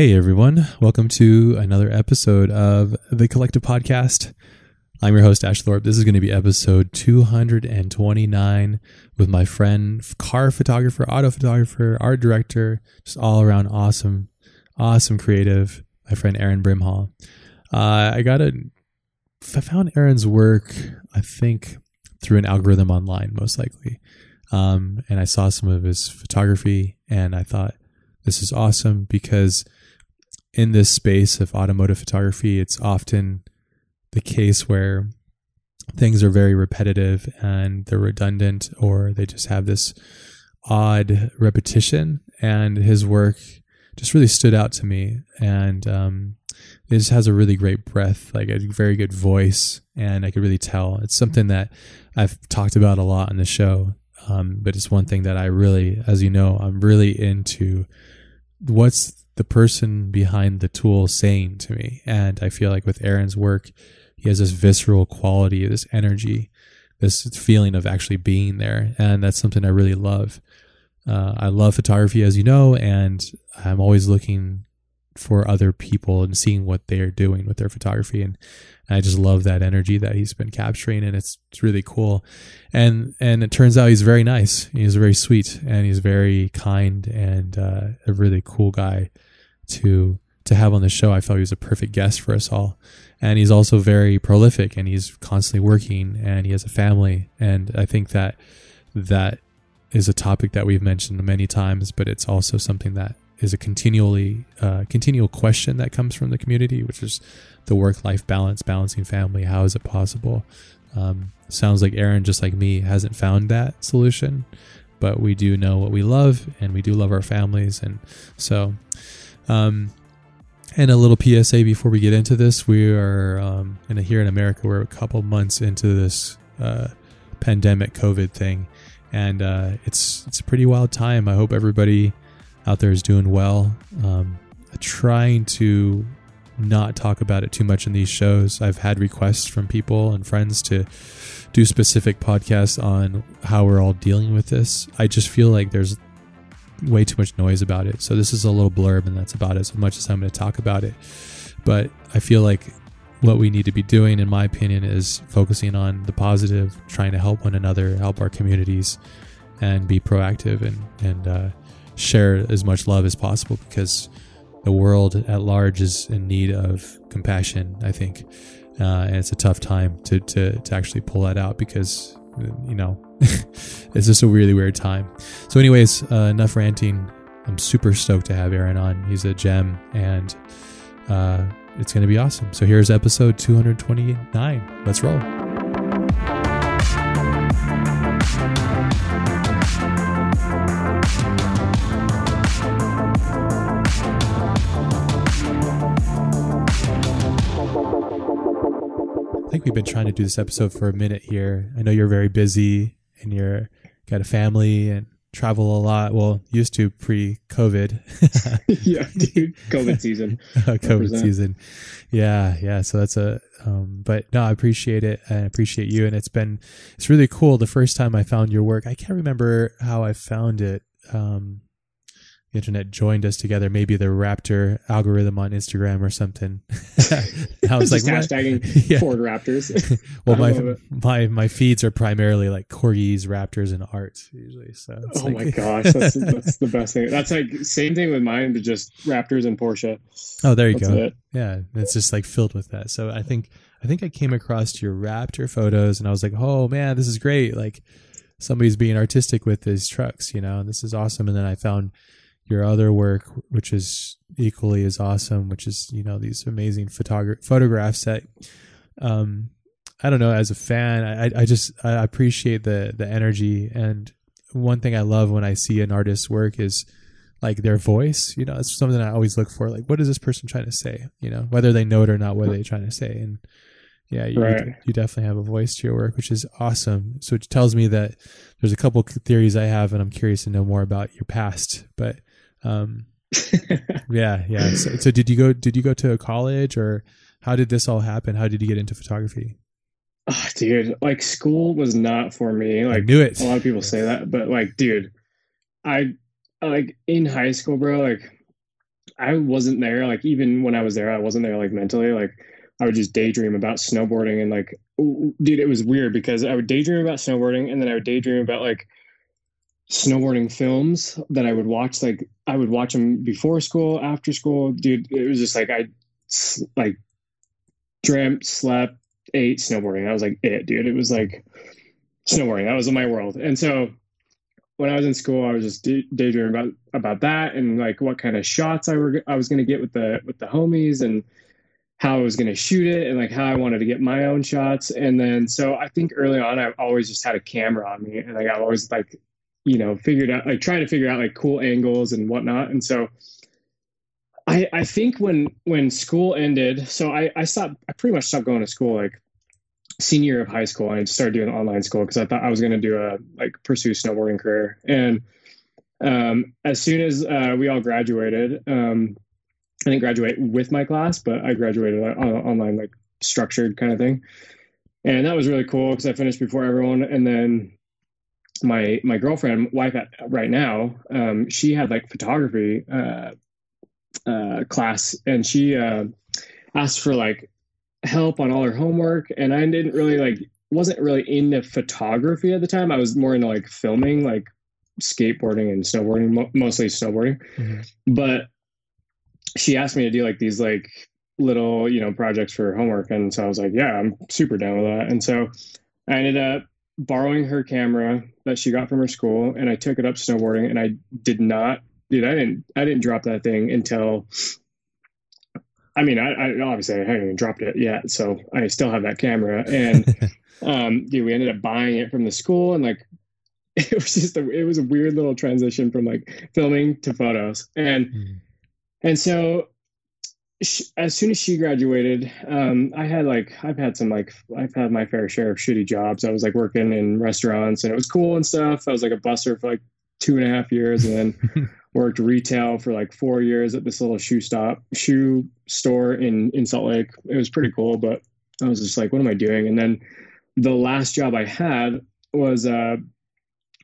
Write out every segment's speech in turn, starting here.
Hey everyone, welcome to another episode of the Collective Podcast. I'm your host, Ash Thorpe. This is going to be episode 229 with my friend, car photographer, auto photographer, art director, just all around awesome, awesome creative, my friend Aaron Brimhall. Uh, I got a, I found Aaron's work, I think, through an algorithm online, most likely. Um, and I saw some of his photography and I thought, this is awesome because in this space of automotive photography, it's often the case where things are very repetitive and they're redundant or they just have this odd repetition. And his work just really stood out to me. And um, it just has a really great breath, like a very good voice. And I could really tell it's something that I've talked about a lot on the show. Um, but it's one thing that I really, as you know, I'm really into what's the person behind the tool saying to me. And I feel like with Aaron's work, he has this visceral quality, this energy, this feeling of actually being there. And that's something I really love. Uh, I love photography, as you know, and I'm always looking for other people and seeing what they are doing with their photography and I just love that energy that he's been capturing and it's, it's really cool and and it turns out he's very nice he's very sweet and he's very kind and uh, a really cool guy to to have on the show I felt he was a perfect guest for us all and he's also very prolific and he's constantly working and he has a family and I think that that is a topic that we've mentioned many times but it's also something that is a continually uh, continual question that comes from the community, which is the work life balance, balancing family. How is it possible? Um, sounds like Aaron, just like me, hasn't found that solution, but we do know what we love, and we do love our families, and so. Um, and a little PSA before we get into this: we are um, in a, here in America. We're a couple months into this uh, pandemic COVID thing, and uh, it's it's a pretty wild time. I hope everybody out there is doing well. Um, trying to not talk about it too much in these shows. I've had requests from people and friends to do specific podcasts on how we're all dealing with this. I just feel like there's way too much noise about it. So this is a little blurb, and that's about as much as I'm going to talk about it. But I feel like what we need to be doing, in my opinion, is focusing on the positive, trying to help one another, help our communities, and be proactive and and uh, share as much love as possible because the world at large is in need of compassion, I think. Uh, and it's a tough time to, to, to actually pull that out because, you know, it's just a really weird time. So, anyways, uh, enough ranting. I'm super stoked to have Aaron on. He's a gem and uh, it's going to be awesome. So, here's episode 229. Let's roll. I think we've been trying to do this episode for a minute here. I know you're very busy and you're got a family and travel a lot. Well, used to pre-COVID. yeah, dude, COVID season. COVID season. Yeah, yeah. So that's a. Um, but no, I appreciate it. I appreciate you, and it's been it's really cool. The first time I found your work, I can't remember how I found it. Um, the internet joined us together. Maybe the Raptor algorithm on Instagram or something. I was like, hashtagging yeah. Ford Raptors. well, my my my feeds are primarily like corgis, Raptors, and art usually. So oh like, my gosh, that's, that's the best thing. That's like same thing with mine, but just Raptors and Porsche. Oh, there you that's go. It. Yeah, it's just like filled with that. So I think I think I came across your Raptor photos, and I was like, oh man, this is great. Like somebody's being artistic with these trucks, you know, and this is awesome. And then I found your other work, which is equally as awesome, which is you know these amazing photogra- photographs that um, I don't know as a fan, I, I just I appreciate the the energy and one thing I love when I see an artist's work is like their voice. You know, it's something I always look for. Like, what is this person trying to say? You know, whether they know it or not, what are they trying to say? And yeah, you, right. you definitely have a voice to your work, which is awesome. So it tells me that there's a couple theories I have, and I'm curious to know more about your past. But um, yeah, yeah. So, so, did you go? Did you go to a college, or how did this all happen? How did you get into photography? Oh, dude, like school was not for me. Like, I knew it. A lot of people say that, but like, dude, I like in high school, bro. Like, I wasn't there. Like even when I was there, I wasn't there like mentally. Like I would just daydream about snowboarding and like, dude, it was weird because I would daydream about snowboarding and then I would daydream about like snowboarding films that I would watch. Like I would watch them before school, after school. Dude, it was just like I like dreamt, slept, ate snowboarding. I was like it, dude. It was like snowboarding. That was my world. And so when I was in school, I was just daydreaming about about that and like what kind of shots I were I was going to get with the with the homies and how I was going to shoot it and like how I wanted to get my own shots. And then so I think early on I always just had a camera on me and like I always like you know figured out like trying to figure out like cool angles and whatnot. And so I I think when when school ended, so I I stopped I pretty much stopped going to school like senior of high school and I started doing online school because I thought I was going to do a like pursue snowboarding career. And um, as soon as uh, we all graduated, um, I didn't graduate with my class, but I graduated on, online like structured kind of thing. And that was really cool because I finished before everyone. And then my my girlfriend, wife at, right now, um, she had like photography uh, uh, class, and she uh, asked for like help on all her homework and i didn't really like wasn't really into photography at the time. I was more into like filming like skateboarding and snowboarding mo- mostly snowboarding. Mm-hmm. but she asked me to do like these like little you know projects for homework and so i was like yeah i'm super down with that. And so i ended up borrowing her camera that she got from her school and i took it up snowboarding and i did not dude i didn't i didn't drop that thing until I mean, I, I, obviously I haven't even dropped it yet, so I still have that camera. And um, dude, we ended up buying it from the school, and like it was just a, it was a weird little transition from like filming to photos, and mm. and so she, as soon as she graduated, um, I had like I've had some like I've had my fair share of shitty jobs. I was like working in restaurants, and it was cool and stuff. I was like a busser for like two and a half years, and then worked retail for like four years at this little shoe stop shoe store in in Salt Lake. It was pretty cool, but I was just like, what am I doing? And then the last job I had was uh,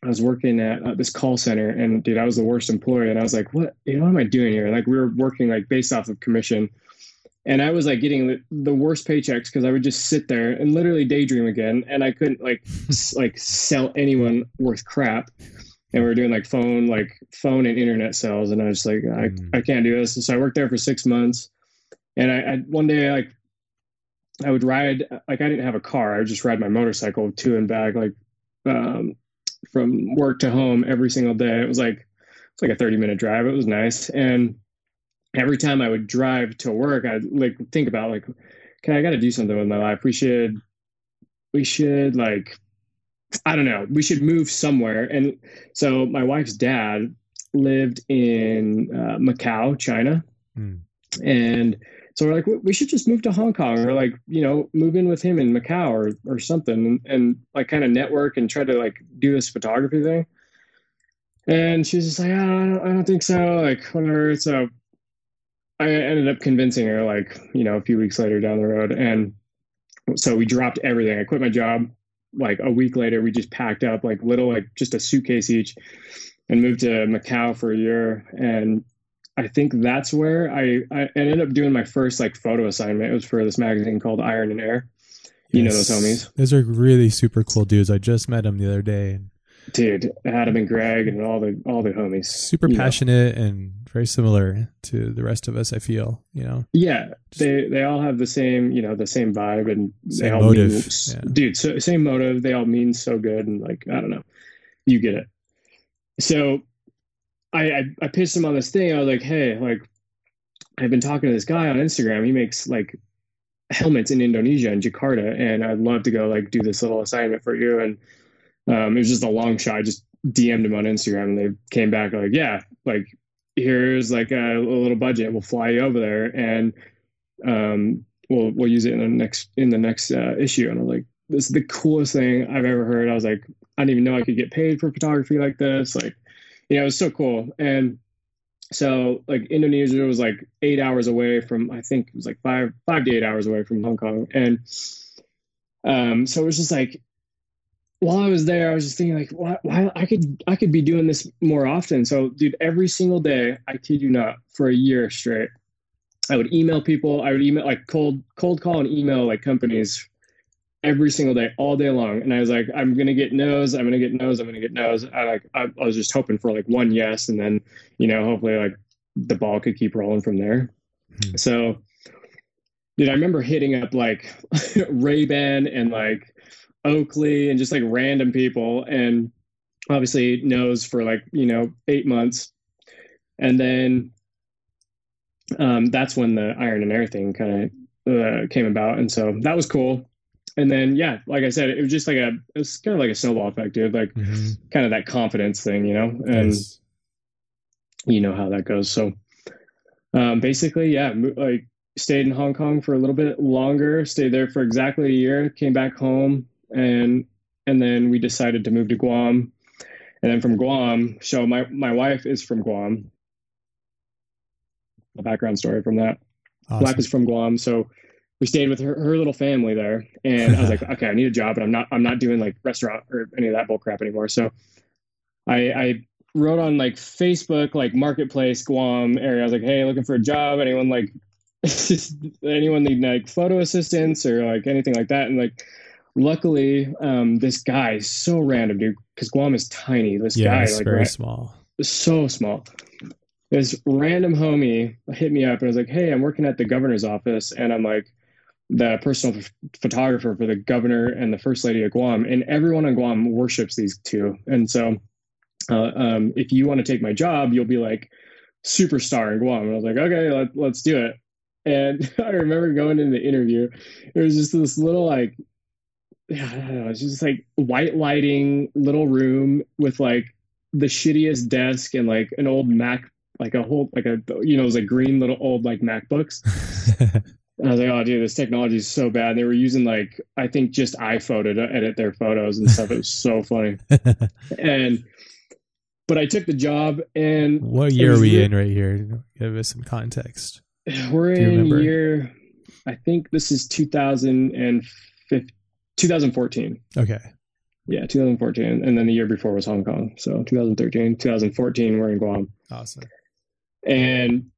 I was working at uh, this call center, and dude, I was the worst employee. And I was like, what? You know, what am I doing here? Like we were working like based off of commission. And I was like getting the, the worst paychecks because I would just sit there and literally daydream again, and I couldn't like like sell anyone worth crap and we were doing like phone like phone and internet sales and i was like i, mm. I can't do this and so i worked there for six months and I, I one day like i would ride like i didn't have a car i would just ride my motorcycle to and back like um, from work to home every single day it was like it's like a 30 minute drive it was nice and every time i would drive to work i'd like think about like okay i got to do something with my life we should we should like I don't know. We should move somewhere. And so my wife's dad lived in uh, Macau, China. Mm. And so we're like, we should just move to Hong Kong or like, you know, move in with him in Macau or, or something and, and like kind of network and try to like do this photography thing. And she's just like, oh, I, don't, I don't think so. Like, whatever. So I ended up convincing her, like, you know, a few weeks later down the road. And so we dropped everything. I quit my job, like a week later, we just packed up like little, like just a suitcase each and moved to Macau for a year. And I think that's where I, I ended up doing my first like photo assignment. It was for this magazine called Iron and Air. You yes. know those homies. Those are really super cool dudes. I just met them the other day. Dude, Adam and Greg and all the all the homies. Super passionate know. and very similar to the rest of us. I feel you know. Yeah, they they all have the same you know the same vibe and same they all motive. Mean, yeah. Dude, so, same motive. They all mean so good and like I don't know, you get it. So, I I, I pitched him on this thing. I was like, hey, like I've been talking to this guy on Instagram. He makes like helmets in Indonesia in Jakarta, and I'd love to go like do this little assignment for you. And um, it was just a long shot. I just DM'd him on Instagram, and they came back like, yeah, like here's like a, a, little budget. We'll fly you over there and um, we'll we'll use it in the next in the next uh, issue. And I'm like, this is the coolest thing I've ever heard. I was like, I didn't even know I could get paid for photography like this. Like, know, it was so cool. And so like Indonesia was like eight hours away from I think it was like five five to eight hours away from Hong Kong. And um, so it was just like while I was there, I was just thinking like, why, why I could I could be doing this more often. So, dude, every single day, I kid you not, for a year straight, I would email people. I would email like cold cold call and email like companies every single day, all day long. And I was like, I'm gonna get no's. I'm gonna get no's. I'm gonna get no's. I like I, I was just hoping for like one yes, and then you know hopefully like the ball could keep rolling from there. Hmm. So, dude, I remember hitting up like Ray Ban and like Oakley and just like random people, and obviously no's for like you know eight months, and then um, that's when the iron and air thing kind of uh, came about, and so that was cool. And then yeah, like I said, it was just like a it was kind of like a snowball effect, dude. Like mm-hmm. kind of that confidence thing, you know, and yes. you know how that goes. So um, basically, yeah, like stayed in Hong Kong for a little bit longer, stayed there for exactly a year, came back home, and and then we decided to move to Guam. And then from Guam, so my my wife is from Guam, a background story from that. Awesome. Wife is from Guam, so we stayed with her, her little family there. And I was like, okay, I need a job, but I'm not I'm not doing like restaurant or any of that bull crap anymore. So I, I wrote on like Facebook, like marketplace Guam area. I was like, hey, looking for a job. Anyone like anyone need like photo assistance or like anything like that? And like luckily, um, this guy is so random, dude, because Guam is tiny. This yeah, guy, it's like, very small, so small this random homie hit me up and I was like, "Hey, I'm working at the governor's office, and I'm like the personal f- photographer for the governor and the first lady of Guam, and everyone in Guam worships these two. And so, uh, um, if you want to take my job, you'll be like superstar in Guam." And I was like, "Okay, let, let's do it." And I remember going in the interview. It was just this little like, yeah, I don't know, it's just like white lighting little room with like the shittiest desk and like an old Mac like a whole like a you know those like green little old like MacBooks. I was like, oh dude, this technology is so bad. They were using like I think just iPhoto to edit their photos and stuff. It was so funny. and but I took the job and what year are we in right here? Give us some context. We're in year I think this is 2015 2014. Okay. Yeah, 2014. And then the year before was Hong Kong. So 2013, 2014, we're in Guam. Awesome. And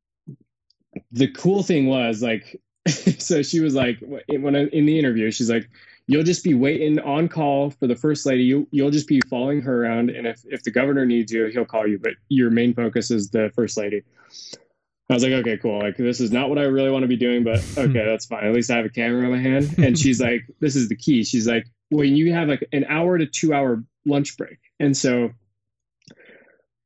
the cool thing was like, so she was like, when I, in the interview, she's like, you'll just be waiting on call for the first lady. You, you'll just be following her around. And if, if the governor needs you, he'll call you, but your main focus is the first lady. I was like, okay, cool. Like, this is not what I really want to be doing, but okay, that's fine. At least I have a camera in my hand. And she's like, this is the key. She's like, when you have like an hour to two hour lunch break. And so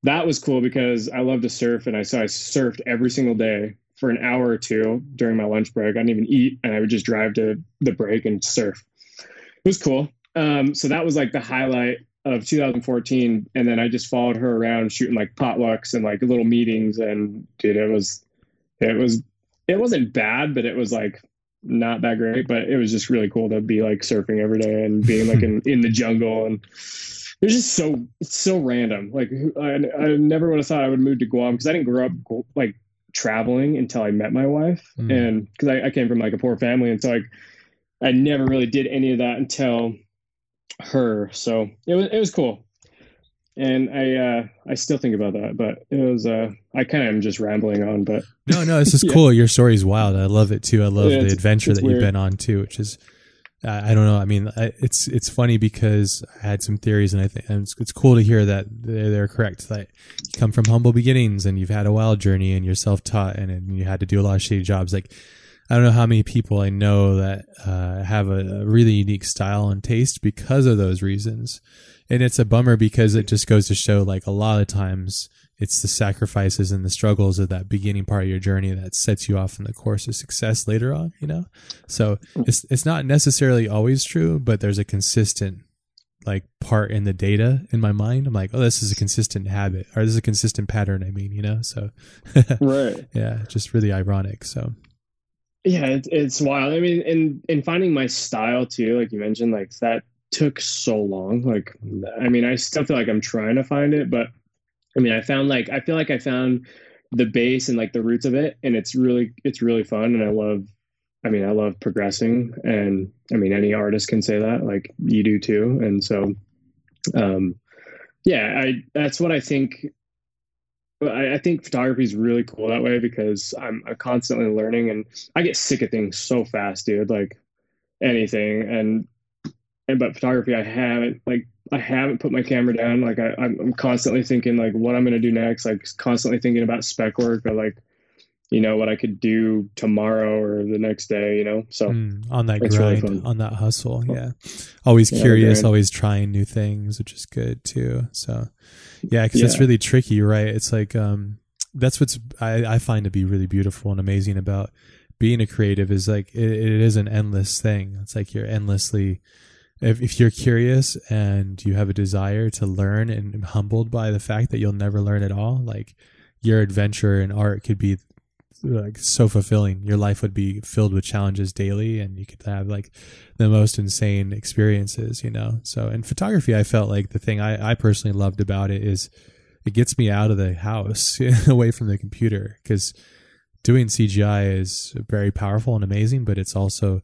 that was cool because I love to surf and I so I surfed every single day for an hour or two during my lunch break. I didn't even eat and I would just drive to the break and surf. It was cool. Um, so that was like the highlight of 2014. And then I just followed her around shooting like potlucks and like little meetings. And dude, it was, it was, it wasn't bad, but it was like not that great. But it was just really cool to be like surfing every day and being like in, in the jungle and it's just so it's so random. Like I, I never would have thought I would move to Guam because I didn't grow up like traveling until I met my wife, mm. and because I, I, came from like a poor family, and so like I never really did any of that until her. So it was it was cool, and I uh I still think about that, but it was uh I kind of am just rambling on, but no, no, this is yeah. cool. Your story is wild. I love it too. I love yeah, the adventure that weird. you've been on too, which is I don't know. I mean, it's it's funny because I had some theories, and I think it's, it's cool to hear that they're, they're, correct. That you come from humble beginnings, and you've had a wild journey, and you're self taught, and, and, you had to do a lot of shitty jobs. Like, I don't know how many people I know that uh, have a, a really unique style and taste because of those reasons, and it's a bummer because it just goes to show, like, a lot of times it's the sacrifices and the struggles of that beginning part of your journey that sets you off in the course of success later on you know? So mm. it's it's not necessarily always true but there's a consistent like part in the data in my mind. I'm like oh this is a consistent habit or this is a consistent pattern i mean you know? So right. yeah just really ironic so. Yeah it's, it's wild. I mean in in finding my style too like you mentioned like that took so long. Like i mean i still feel like i'm trying to find it but I mean, I found like I feel like I found the base and like the roots of it, and it's really it's really fun, and I love I mean, I love progressing, and I mean, any artist can say that, like you do too. And so, um, yeah, I that's what I think. I, I think photography is really cool that way because I'm, I'm constantly learning, and I get sick of things so fast, dude. Like anything, and and but photography, I haven't like I haven't put my camera down. Like I, I'm constantly thinking like what I'm gonna do next. Like constantly thinking about spec work or like you know what I could do tomorrow or the next day, you know. So mm, on that grind, really on that hustle, yeah. Always yeah, curious, always trying new things, which is good too. So yeah, because yeah. it's really tricky, right? It's like um, that's what's I, I find to be really beautiful and amazing about being a creative is like it, it is an endless thing. It's like you're endlessly if, if you're curious and you have a desire to learn and humbled by the fact that you'll never learn at all, like your adventure in art could be like so fulfilling. Your life would be filled with challenges daily, and you could have like the most insane experiences. You know. So in photography, I felt like the thing I, I personally loved about it is it gets me out of the house, away from the computer, because doing CGI is very powerful and amazing, but it's also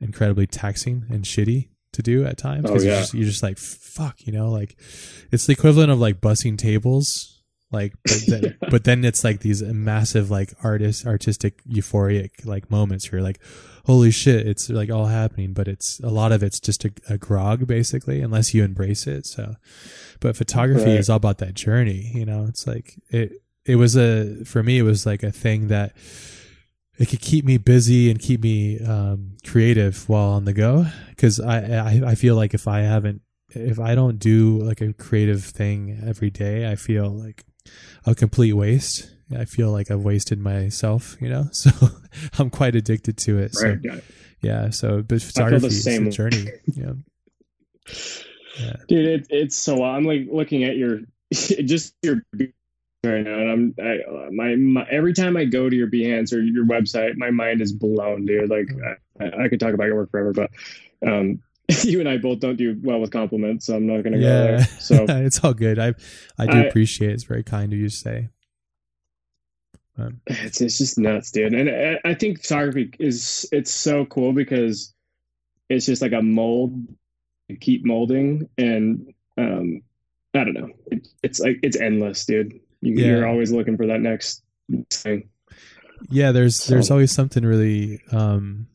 incredibly taxing and shitty to do at times because oh, yeah. you're, just, you're just like fuck, you know, like it's the equivalent of like bussing tables like but then, yeah. but then it's like these massive like artist artistic euphoric like moments where you're like holy shit it's like all happening but it's a lot of it's just a, a grog basically unless you embrace it so but photography right. is all about that journey you know it's like it it was a for me it was like a thing that it could keep me busy and keep me um, creative while on the go because I, I i feel like if i haven't if i don't do like a creative thing every day i feel like a complete waste. I feel like I've wasted myself, you know. So I'm quite addicted to it. So right, yeah. So but photography is a journey. yeah. yeah. Dude, it, it's so I'm like looking at your just your right now, and I'm I, my, my every time I go to your Behance or your website, my mind is blown, dude. Like I, I could talk about your work forever, but um, you and I both don't do well with compliments, so I'm not going to yeah. go there. So it's all good. I I do I, appreciate it. It's very kind of you to say. It's it's just nuts, dude. And I, I think photography is it's so cool because it's just like a mold, you keep molding, and um, I don't know. It, it's like it's endless, dude. You, yeah. You're always looking for that next thing. Yeah, there's so. there's always something really um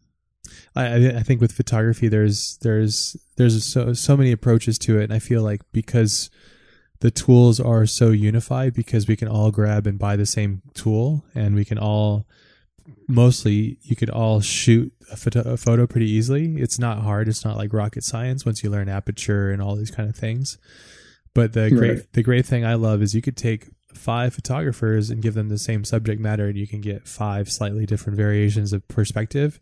I, I think with photography, there's there's there's so so many approaches to it, and I feel like because the tools are so unified, because we can all grab and buy the same tool, and we can all mostly you could all shoot a photo, a photo pretty easily. It's not hard. It's not like rocket science once you learn aperture and all these kind of things. But the great right. the great thing I love is you could take five photographers and give them the same subject matter and you can get five slightly different variations of perspective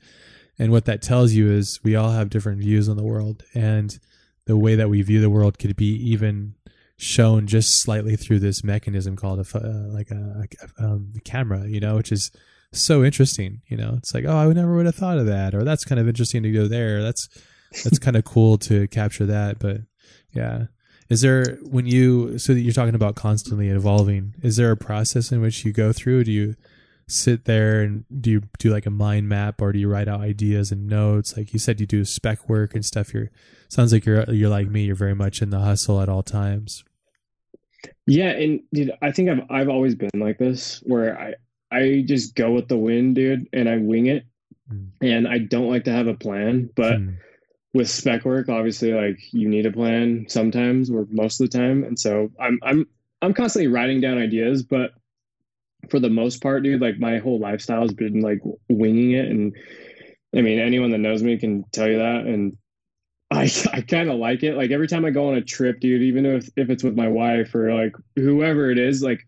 and what that tells you is we all have different views on the world. And the way that we view the world could be even shown just slightly through this mechanism called a, uh, like a, a, um, camera, you know, which is so interesting. You know, it's like, oh, I would never would have thought of that, or that's kind of interesting to go there. That's that's kind of cool to capture that. But yeah, is there when you so that you're talking about constantly evolving? Is there a process in which you go through? Do you sit there and do you do like a mind map or do you write out ideas and notes like you said you do spec work and stuff you're sounds like you're you're like me you're very much in the hustle at all times yeah and dude i think i've i've always been like this where i i just go with the wind dude and i wing it mm. and i don't like to have a plan but mm. With spec work obviously like you need a plan sometimes or most of the time and so i'm i'm i'm constantly writing down ideas but for the most part, dude, like my whole lifestyle has been like winging it. And I mean, anyone that knows me can tell you that. And I, I kind of like it. Like every time I go on a trip, dude, even if, if it's with my wife or like whoever it is, like,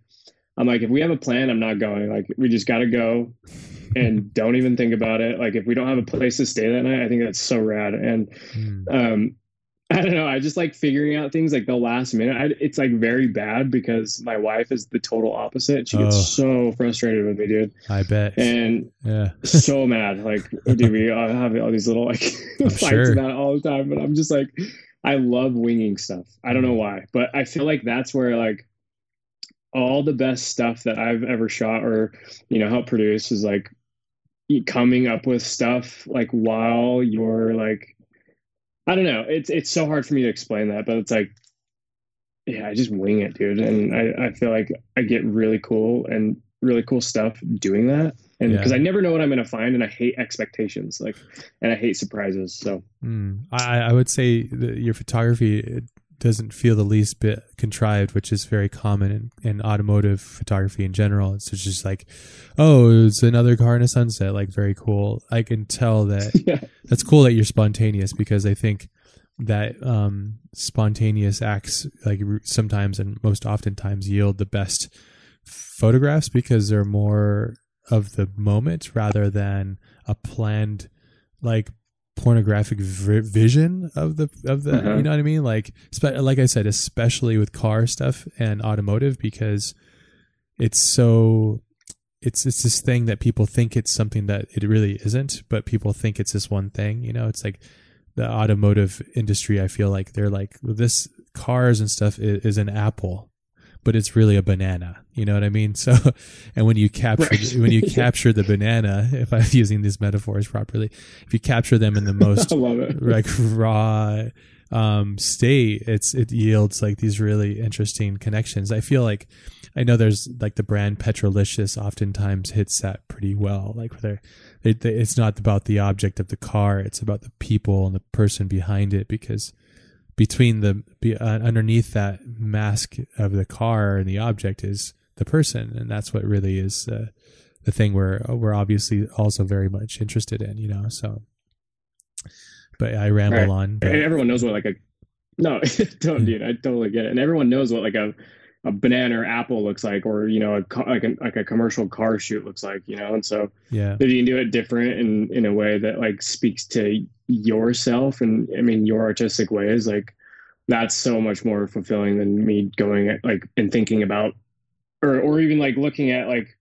I'm like, if we have a plan, I'm not going. Like, we just got to go and don't even think about it. Like, if we don't have a place to stay that night, I think that's so rad. And, mm. um, I don't know. I just like figuring out things like the last minute. I, it's like very bad because my wife is the total opposite. She gets oh. so frustrated with me, dude. I bet. And yeah, so mad. Like, dude, we have all these little like fights sure. about it all the time. But I'm just like, I love winging stuff. I don't know why, but I feel like that's where like all the best stuff that I've ever shot or you know helped produce is like coming up with stuff like while you're like I don't know. It's it's so hard for me to explain that, but it's like yeah, I just wing it, dude. And I, I feel like I get really cool and really cool stuff doing that. And because yeah. I never know what I'm going to find, and I hate expectations, like, and I hate surprises. So, mm. I, I would say that your photography doesn't feel the least bit contrived, which is very common in, in automotive photography in general. It's just like, oh, it's another car in a sunset, like very cool. I can tell that yeah. that's cool that you're spontaneous because I think that um, spontaneous acts like sometimes and most oftentimes yield the best photographs because they're more of the moment rather than a planned like pornographic v- vision of the of the uh-huh. you know what I mean? Like spe- like I said especially with car stuff and automotive because it's so it's it's this thing that people think it's something that it really isn't but people think it's this one thing you know? It's like the automotive industry i feel like they're like this cars and stuff is, is, an apple but it's really a banana you know what i mean? So and when you capture right. when you capture the banana if i'm using these metaphors properly if you capture them in the most like raw um, state it's it yields like these really interesting connections. I feel like i know there's like the brand petrolicious oftentimes hits that pretty well like they're it, it's not about the object of the car it's about the people and the person behind it because between the be, uh, underneath that mask of the car and the object is the person and that's what really is uh, the thing we're we're obviously also very much interested in you know so but i ramble right. on but. everyone knows what like a no don't dude i totally get it and everyone knows what like a a banana or apple looks like, or you know, a, like a like a commercial car shoot looks like, you know. And so, yeah, if you can do it different and in a way that like speaks to yourself and I mean your artistic ways, like that's so much more fulfilling than me going at, like and thinking about, or or even like looking at like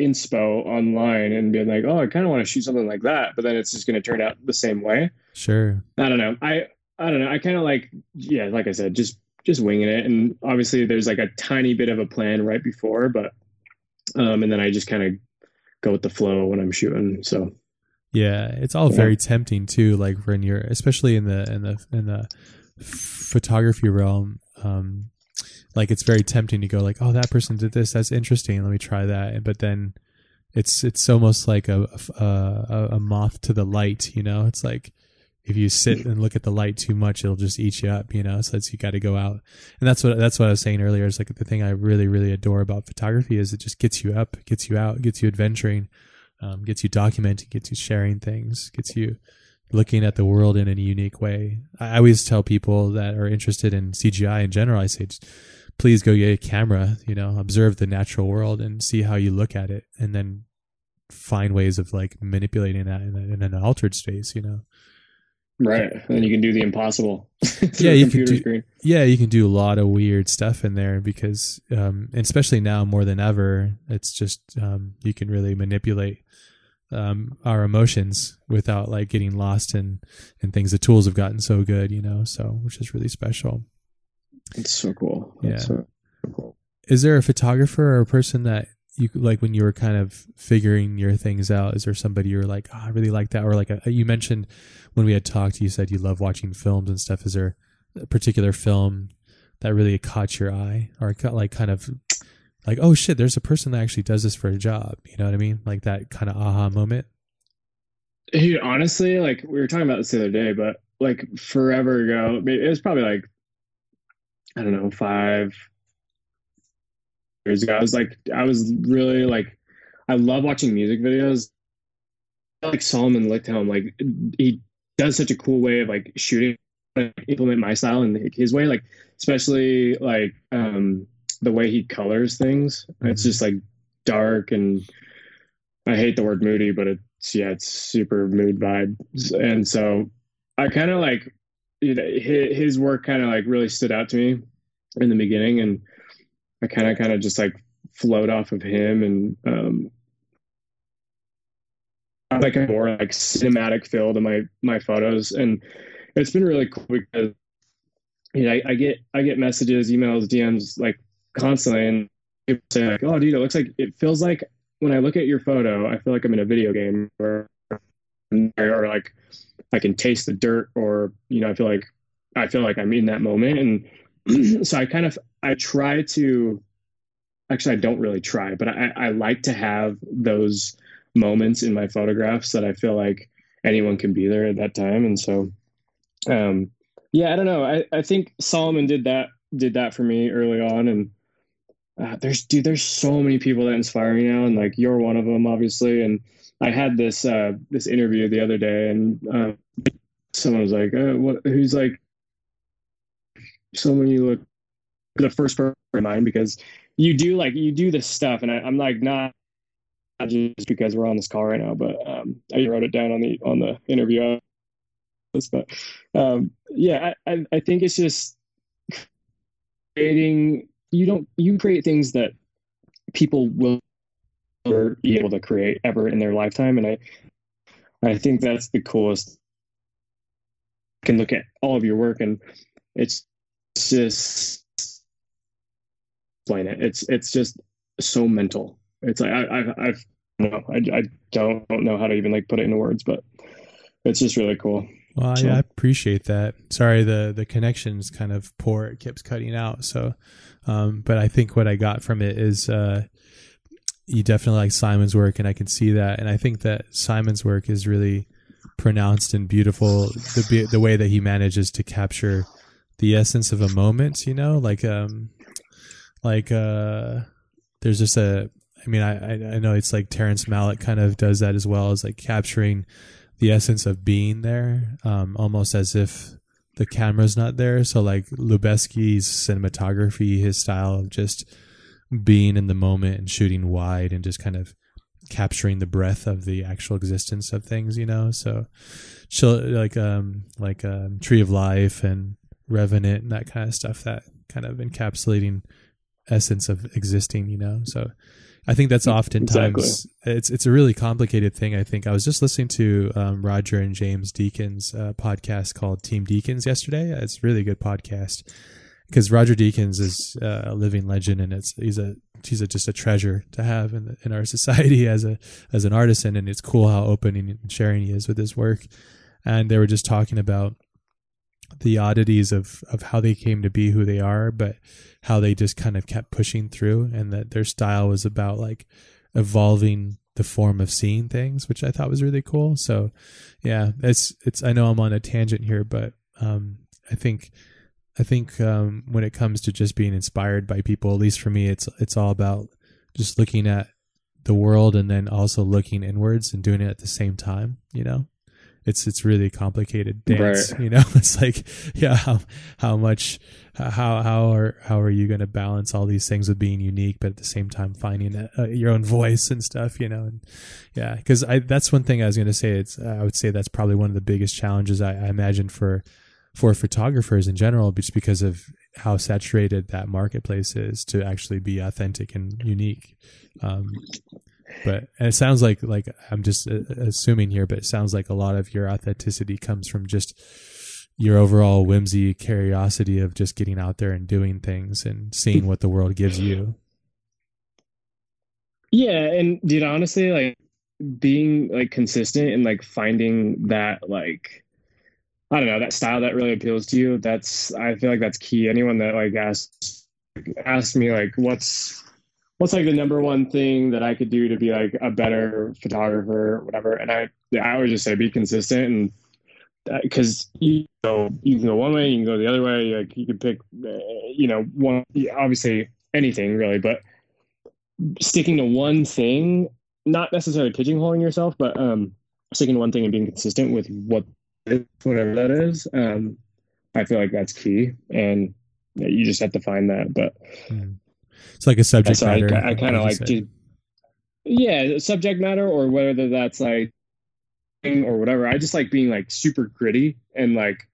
inspo online and being like, oh, I kind of want to shoot something like that, but then it's just going to turn out the same way. Sure. I don't know. I I don't know. I kind of like, yeah, like I said, just just winging it. And obviously, there's like a tiny bit of a plan right before, but um, and then I just kind of go with the flow when I'm shooting. So yeah, it's all yeah. very tempting too. Like when you're, especially in the in the in the photography realm, um, like it's very tempting to go like, oh, that person did this. That's interesting. Let me try that. But then it's it's almost like a a, a moth to the light. You know, it's like if you sit and look at the light too much, it'll just eat you up, you know. So it's, you got to go out, and that's what that's what I was saying earlier. Is like the thing I really really adore about photography is it just gets you up, gets you out, gets you adventuring, um, gets you documenting, gets you sharing things, gets you looking at the world in a unique way. I always tell people that are interested in CGI in general, I say, please go get a camera, you know, observe the natural world and see how you look at it, and then find ways of like manipulating that in, a, in an altered space, you know. Right. And then you can do the impossible. yeah, you can do, screen. Yeah, you can do a lot of weird stuff in there because um especially now more than ever, it's just um you can really manipulate um our emotions without like getting lost in in things the tools have gotten so good, you know, so which is really special. It's so cool. That's yeah. So cool. Is there a photographer or a person that you like when you were kind of figuring your things out is there somebody you're like oh, i really like that or like a, uh, you mentioned when we had talked you said you love watching films and stuff. Is there a particular film that really caught your eye or like kind of like oh shit there's a person that actually does this for a job you know what i mean? Like that kind of aha moment? Honestly like we were talking about this the other day but like forever ago it was probably like i don't know five years ago. I was like, I was really like, I love watching music videos. Like Salomon Ligthelm, like he does such a cool way of like shooting, like, implement my style in his way. Like especially like um the way he colors things. Mm-hmm. It's just like dark and I hate the word moody, but it's yeah, it's super mood vibe. And so I kind of like you know, his work kind of like really stood out to me in the beginning and I kind of kind of just like float off of him and um, like a more like cinematic feel to my my photos. And it's been really cool because you know I, I get I get messages emails DMs like constantly. And people say like oh dude it looks like it feels like when I look at your photo, I feel like I'm in a video game or or like I can taste the dirt or you know I feel like I feel like I'm in that moment. And so I kind of I try to actually I don't really try but I, I like to have those moments in my photographs that I feel like anyone can be there at that time. And so um yeah I don't know. I, I think Salomon did that did that for me early on. And uh, there's dude there's so many people that inspire me now. And like you're one of them obviously. And I had this uh, this interview the other day, and uh, someone was like, uh, "What? Who's like someone you look the first person in mind because you do like you do this stuff, and I, am like not just because we're on this call right now, but um, I wrote it down on the on the interview. But um, yeah, I, I think it's just creating. You don't you create things that people will be able to create ever in their lifetime. And I, I think that's the coolest. You can look at all of your work and it's just explain it. It's it's just so mental. It's like I, I've I've no, I, I don't know how to even like put it into words, but it's just really cool. Well, so. I appreciate that. Sorry, the the connection's kind of poor. It keeps cutting out. So, um, but I think what I got from it is uh, you definitely like Simon's work, and I can see that. And I think that Simon's work is really pronounced and beautiful. The the way that he manages to capture the essence of a moment, you know, like um, like uh, there's just a. I mean, I I know it's like Terrence Malick kind of does that as well as like capturing the essence of being there, um, almost as if the camera's not there. So like Lubezki's cinematography, his style of just being in the moment and shooting wide and just kind of capturing the breath of the actual existence of things, you know. So, like um like um, Tree of Life and Revenant and that kind of stuff that kind of encapsulating essence of existing, you know. So, I think that's oftentimes exactly. it's it's a really complicated thing. I think I was just listening to um, Roger and James Deakins' uh, podcast called Team Deakins yesterday. It's a really good podcast because Roger Deakins is uh, a living legend, and it's he's a he's a, just a treasure to have in the, in our society as a as an artisan, and it's cool how open and sharing he is with his work. And they were just talking about the oddities of of how they came to be who they are, but how they just kind of kept pushing through, and that their style was about like evolving the form of seeing things, which I thought was really cool. So, yeah, it's it's. I know I'm on a tangent here, but um, I think I think um, when it comes to just being inspired by people, at least for me, it's it's all about just looking at the world and then also looking inwards and doing it at the same time. You know, it's it's really complicated dance. Right. You know, it's like yeah, how how much how how are how are you going to balance all these things with being unique, but at the same time finding a, a, your own voice and stuff. You know, and yeah, because I that's one thing I was going to say. It's I would say that's probably one of the biggest challenges I, I imagine for for photographers in general, just because of how saturated that marketplace is to actually be authentic and unique. Um, but it sounds like like I'm just uh, assuming here, but it sounds like a lot of your authenticity comes from just your overall whimsy, curiosity of just getting out there and doing things and seeing what the world gives you. Yeah, and dude, honestly, like being like consistent and like finding that like I don't know that style that really appeals to you. That's I feel like that's key. Anyone that like asks asks me like what's what's like the number one thing that I could do to be like a better photographer or whatever, and I I always just say be consistent and because you know you can go one way, you can go the other way. Like you can pick, uh, you know, one obviously anything really, but sticking to one thing, not necessarily pigeonholing yourself, but um, sticking to one thing and being consistent with what whatever that is. Um, I feel like that's key, and you just have to find that. But hmm. It's like a subject matter. I, I kind of like to, yeah, subject matter, or whether that's like or whatever. I just like being like super gritty and like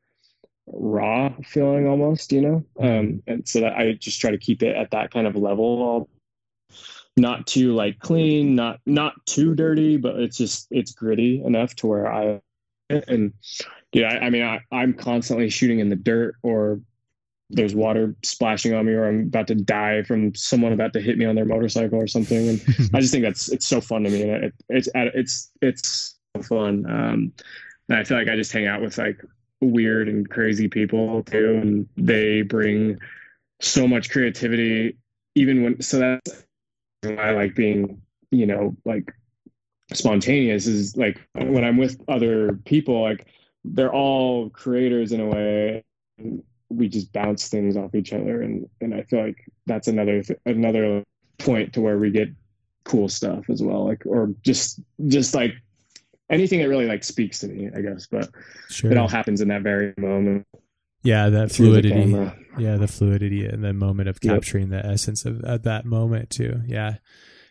raw feeling almost, you know. Hmm. Um, and so that I just try to keep it at that kind of level not too like clean, not not too dirty, but it's just it's gritty enough to where I and yeah, I, I mean, I, I'm constantly shooting in the dirt or there's water splashing on me or I'm about to die from someone about to hit me on their motorcycle or something. And I just think that's it's so fun to me, and it, it's it's it's so fun. Um, and I feel like I just hang out with like weird and crazy people too, and they bring so much creativity. Even when so that's why I like being you know like spontaneous is like when I'm with other people like they're all creators in a way we just bounce things off each other and and I feel like that's another th- another point to where we get cool stuff as well like or just just like anything that really like speaks to me I guess but Sure. it all happens in that very moment yeah, that through the fluidity. Yeah, the fluidity and the moment of Yep. capturing the essence of at that moment too. Yeah.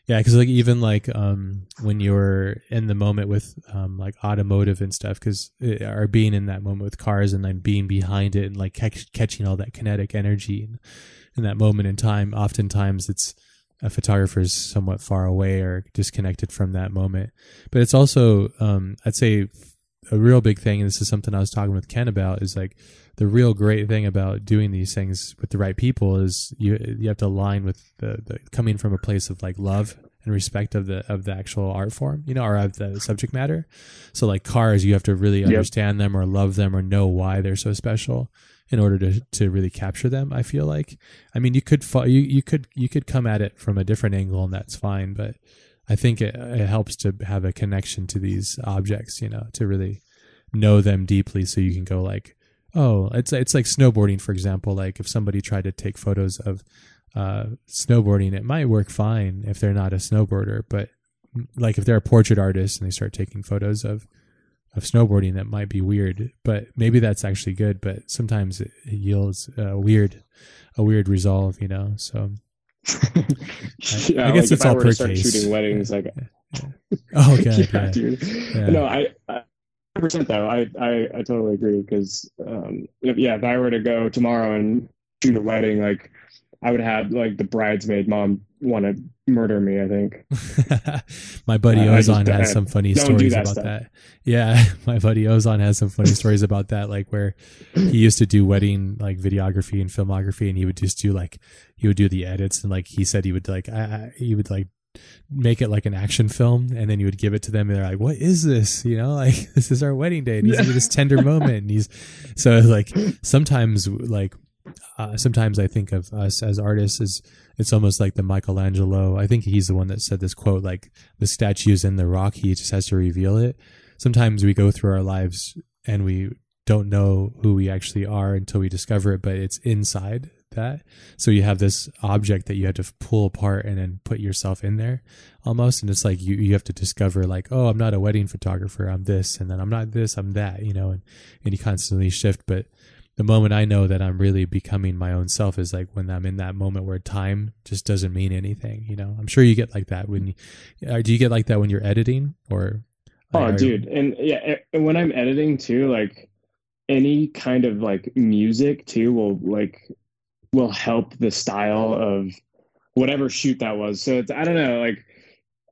Yeah, because like even like um when you're in the moment with um like automotive and stuff, because or being in that moment with cars and then being behind it and like catch, catching all that kinetic energy in, in that moment in time, oftentimes it's a photographer's somewhat far away or disconnected from that moment. But it's also um I'd say a real big thing, and this is something I was talking with Ken about, is like the real great thing about doing these things with the right people is you you have to align with the, the coming from a place of like love and respect of the of the actual art form, you know, or of the subject matter. So like cars, you have to really Yep. understand them or love them or know why they're so special in order to to really capture them. I feel like, I mean, you could you you could you could come at it from a different angle and that's fine, but I think it, it helps to have a connection to these objects, you know, to really know them deeply so you can go like oh it's it's like snowboarding for example. Like if somebody tried to take photos of uh snowboarding it might work fine if they're not a snowboarder but like if they're a portrait artist and they start taking photos of of snowboarding that might be weird but maybe that's actually good but sometimes it yields a weird a weird resolve you know so yeah, I guess like it's if I all were per to start case. shooting weddings, like oh okay yeah, yeah, dude. Yeah. No, I, I percent though. I, I I totally agree because um, if, yeah, if I were to go tomorrow and shoot a wedding, like I would have like the bridesmaid mom want to murder me. I think. my buddy just- Ozan has some funny stories that about stuff. that. Yeah, my buddy Ozan has some funny stories about that. Like where he used to do wedding like videography and filmography, and he would just do like he would do the edits, and like he said he would like I, I, he would like make it like an action film, and then you would give it to them, and they're like, "What is this?" You know, like this is our wedding day, and he's this tender moment, and he's so like sometimes like uh, sometimes I think of us as artists as it's almost like the Michelangelo. I think he's the one that said this quote, like the statue is in the rock, he just has to reveal it. Sometimes we go through our lives and we don't know who we actually are until we discover it, but it's inside that. So you have this object that you have to pull apart and then put yourself in there almost. And it's like you, you have to discover like, oh, I'm not a wedding photographer. I'm this. And then I'm not this, I'm that, you know, and, and you constantly shift. But the moment I know that I'm really becoming my own self is like when I'm in that moment where time just doesn't mean anything. You know, I'm sure you get like that when you, uh, do you get like that when you're editing or? Oh, dude, and yeah, and when I'm editing too, like any kind of like music too will like will help the style of whatever shoot that was. So it's I don't know, like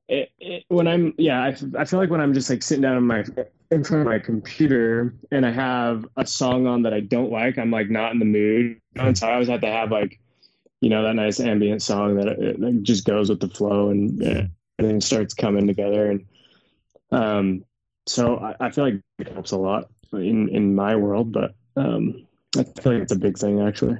it, it, when I'm yeah, I, I feel like when I'm just like sitting down in my in front of my computer and I have a song on that I don't like, I'm like not in the mood. And so I always have to have like you know that nice ambient song that it, it just goes with the flow and yeah, everything starts coming together. And um so I, I feel like it helps a lot in in my world but um i feel like it's a big thing actually.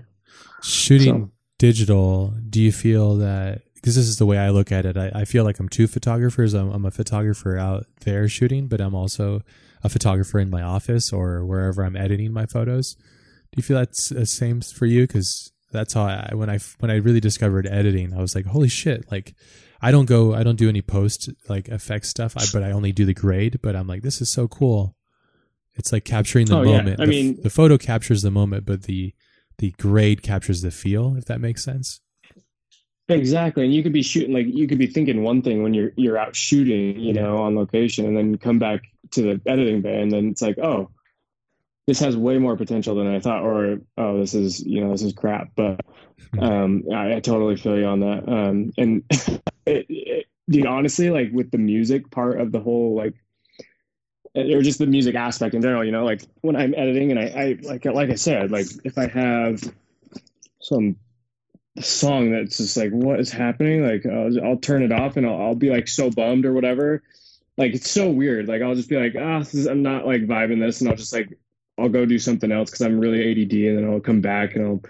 Shooting So- digital do you feel that because this is the way i look at it i, I feel like i'm two photographers I'm, I'm a photographer out there shooting but i'm also a photographer in my office or wherever i'm editing my photos do you feel that's the same for you because that's how I when I when I really discovered editing, I was like, holy shit! Like, I don't go, I don't do any post like effects stuff, I, but I only do the grade. But I'm like, this is so cool. It's like capturing the Oh, yeah. moment. I The- mean- the photo captures the moment, but the the grade captures the feel. If that makes sense. Exactly and you could be shooting like you could be thinking one thing when you're you're out shooting you know on location and then come back to the editing bay and then it's like oh this has way more potential than i thought or oh this is you know this is crap but um i, I totally feel you on that um and it, it, dude honestly like with the music part of the whole like or just the music aspect in general you know like when i'm editing and i, I like like i said like if i have some song that's just like what is happening? Like I'll, I'll turn it off and I'll, I'll, be like so bummed or whatever. Like it's so weird. Like I'll just be like ah I'm not like vibing this and I'll just like I'll go do something else because I'm really ADD and then I'll come back and I'll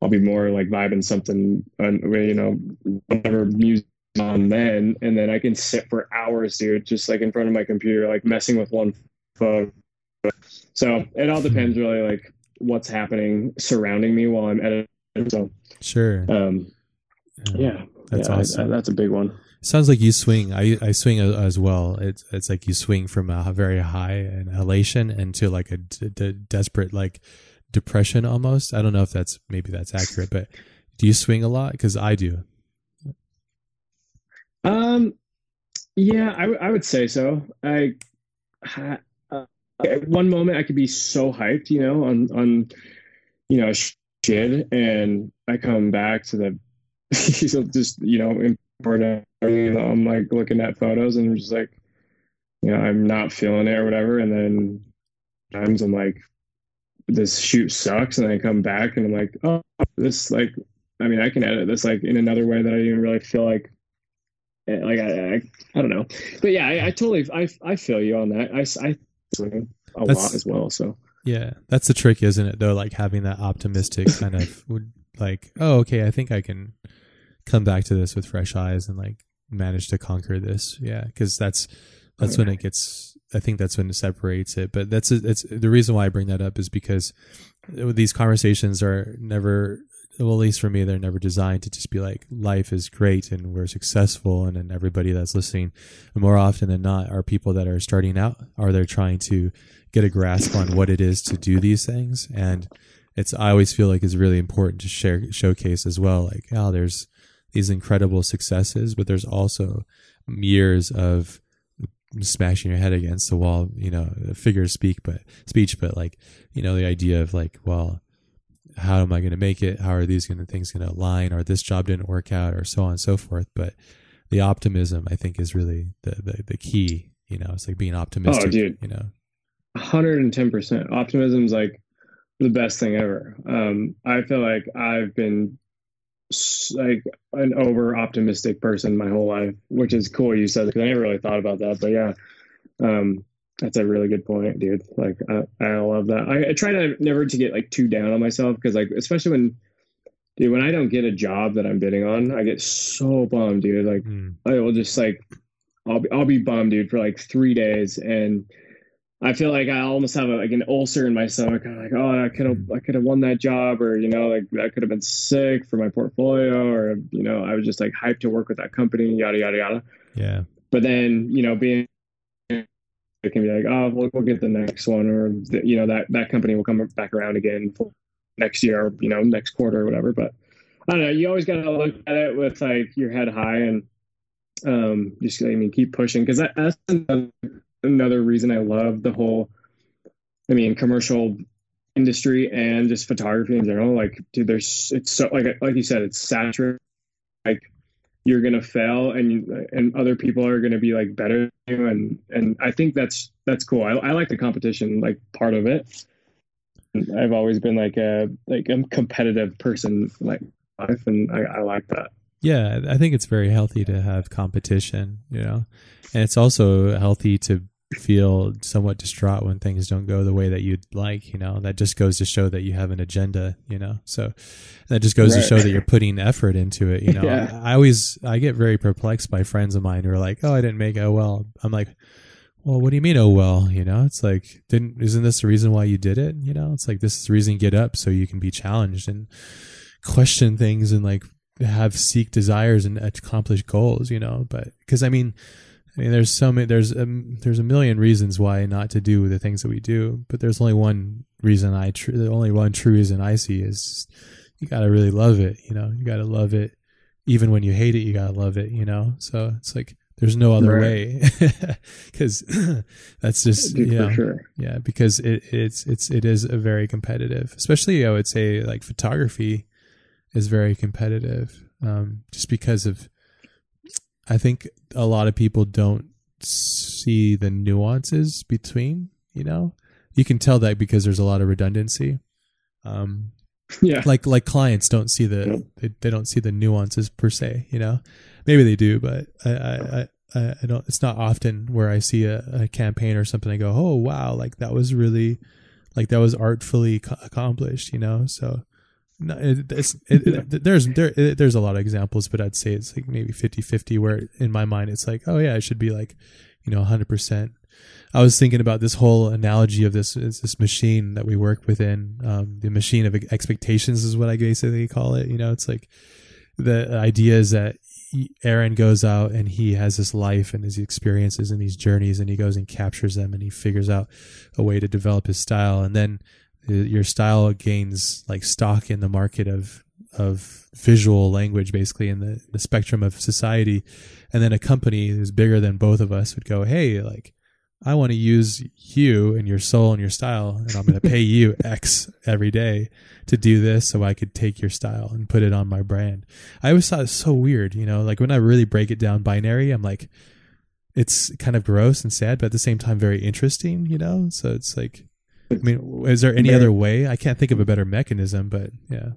I'll be more like vibing something you know whatever music on then. And then I can sit for hours dude just like in front of my computer like messing with one phone. So it all depends really like what's happening surrounding me while I'm editing so sure. Um, yeah, that's yeah, awesome. I, that's a big one. Sounds like you swing. I I swing as well. It's it's like you swing from a very high and elation into like a d- d- desperate like depression almost. I don't know if that's maybe that's accurate, but do you swing a lot? Because I do. Um, yeah, I, I would say so. I, uh, one moment I could be so hyped, you know, on on you know shit, and I come back to the just you know important. I'm like looking at photos and I'm just like, you know, I'm not feeling it or whatever, and then times I'm like, this shoot sucks, and I come back and I'm like, oh, this like, I mean, I can edit this like in another way that I didn't really feel like eh, like I, I, I don't know, but yeah, I, I totally I I feel you on that. I I swing a lot as well. So yeah, that's the trick, isn't it? Though, like having that optimistic kind of would like, oh, okay, I think I can come back to this with fresh eyes and like manage to conquer this. Yeah, because that's that's when it gets. I think that's when it separates it. But that's it's the reason why I bring that up is because uh, these conversations are never well, at least for me, they're never designed to just be like life is great and we're successful, and then everybody that's listening, more often than not, are people that are starting out, are they're trying to get a grasp on what it is to do these things, and it's I always feel like it's really important to share showcase as well, like oh, there's these incredible successes, but there's also years of smashing your head against the wall, you know, figure speak, but speech, but like, you know, the idea of like, well, how am I going to make it? How are these gonna, things going to align? Or this job didn't work out, or so on and so forth. But the optimism, I think, is really the the, the key. You know, it's like being optimistic. Oh, dude, you know, hundred and ten percent. Optimism is like the best thing ever. Um, I feel like I've been like an over optimistic person my whole life, which is cool. You said because I never really thought about that, but yeah, um, that's a really good point, dude. Like I, I love that. I, I try to never to get like too down on myself because like especially when dude when I don't get a job that I'm bidding on, I get so bummed, dude. Like mm. I will just like I'll be I'll be bummed, dude, for like three days and I feel like I almost have a, like an ulcer in my stomach. I'm like, oh, I could have, I could have won that job, or you know, like that could have been sick for my portfolio, or you know, I was just like hyped to work with that company, yada yada yada. Yeah. But then, you know, being it can be like, oh, we'll, we'll get the next one, or the, you know that that company will come back around again next year, or, you know, next quarter or whatever. But I don't know. You always got to look at it with like your head high and um, just I mean keep pushing because that, that's another, another reason I love the whole. I mean, commercial industry and just photography in general. Like, dude, there's it's so like like you said, it's saturated. Like you're gonna fail and and other people are gonna be like better than you and and I think that's that's cool. I, I like the competition like part of it. I've always been like a like a competitive person like life and I, I like that. Yeah, I think it's very healthy to have competition, you know. And it's also healthy to feel somewhat distraught when things don't go the way that you'd like you know? That just goes to show that you have an agenda you know? So that just goes right. to show that you're putting effort into it you know? Yeah. I, I always i get very perplexed by friends of mine who are like oh i didn't make it. Oh, well. I'm like well what do you mean oh well? You know? It's like didn't isn't this the reason why you did it? You know? It's like this is the reason you get up so you can be challenged and question things and like have seek desires and accomplish goals you know? But because i mean I mean, there's so many. There's a, there's a million reasons why not to do the things that we do, but there's only one reason I. Tr- the only one true reason I see is you gotta really love it. You know, you gotta love it, even when you hate it. You gotta love it. You know, so it's like there's no other right. way because that's just you know, sure. yeah because it, it's it's it is a very competitive especially i would say like photography is very competitive um, just because of I think a lot of people don't see the nuances between, you know, you can tell that because there's a lot of redundancy. Um, Yeah. like like clients don't see the Yep. they, they don't see the nuances per se you know maybe they do but i i I- I, don't. It's not often where I see a, a campaign or something. I go, "Oh wow, like that was really, like that was artfully co- accomplished," you know. So, no, it, it's it, it, there's there it, there's a lot of examples, but I'd say it's like maybe 50-50 Where in my mind it's like, "Oh yeah, it should be like, you know, hundred percent." I was thinking about this whole analogy of this is this machine that we work within. Um, the machine of expectations is what I basically call it. You know, it's like the idea is that Aaron goes out and he has this life and his experiences and these journeys and he goes and captures them and he figures out a way to develop his style and then Uh, your style gains like stock in the market of of visual language basically in the, the spectrum of society and then a company who's bigger than both of us would go hey like I want to use you and your soul and your style, and I'm going to pay you X every day to do this so I could take your style and put it on my brand. I always thought it's so weird, you know, like when I really break it down binary, I'm like, it's kind of gross and sad, but at the same time, very interesting, you know? So it's like, I mean, is there any other way? I can't think of a better mechanism, but yeah.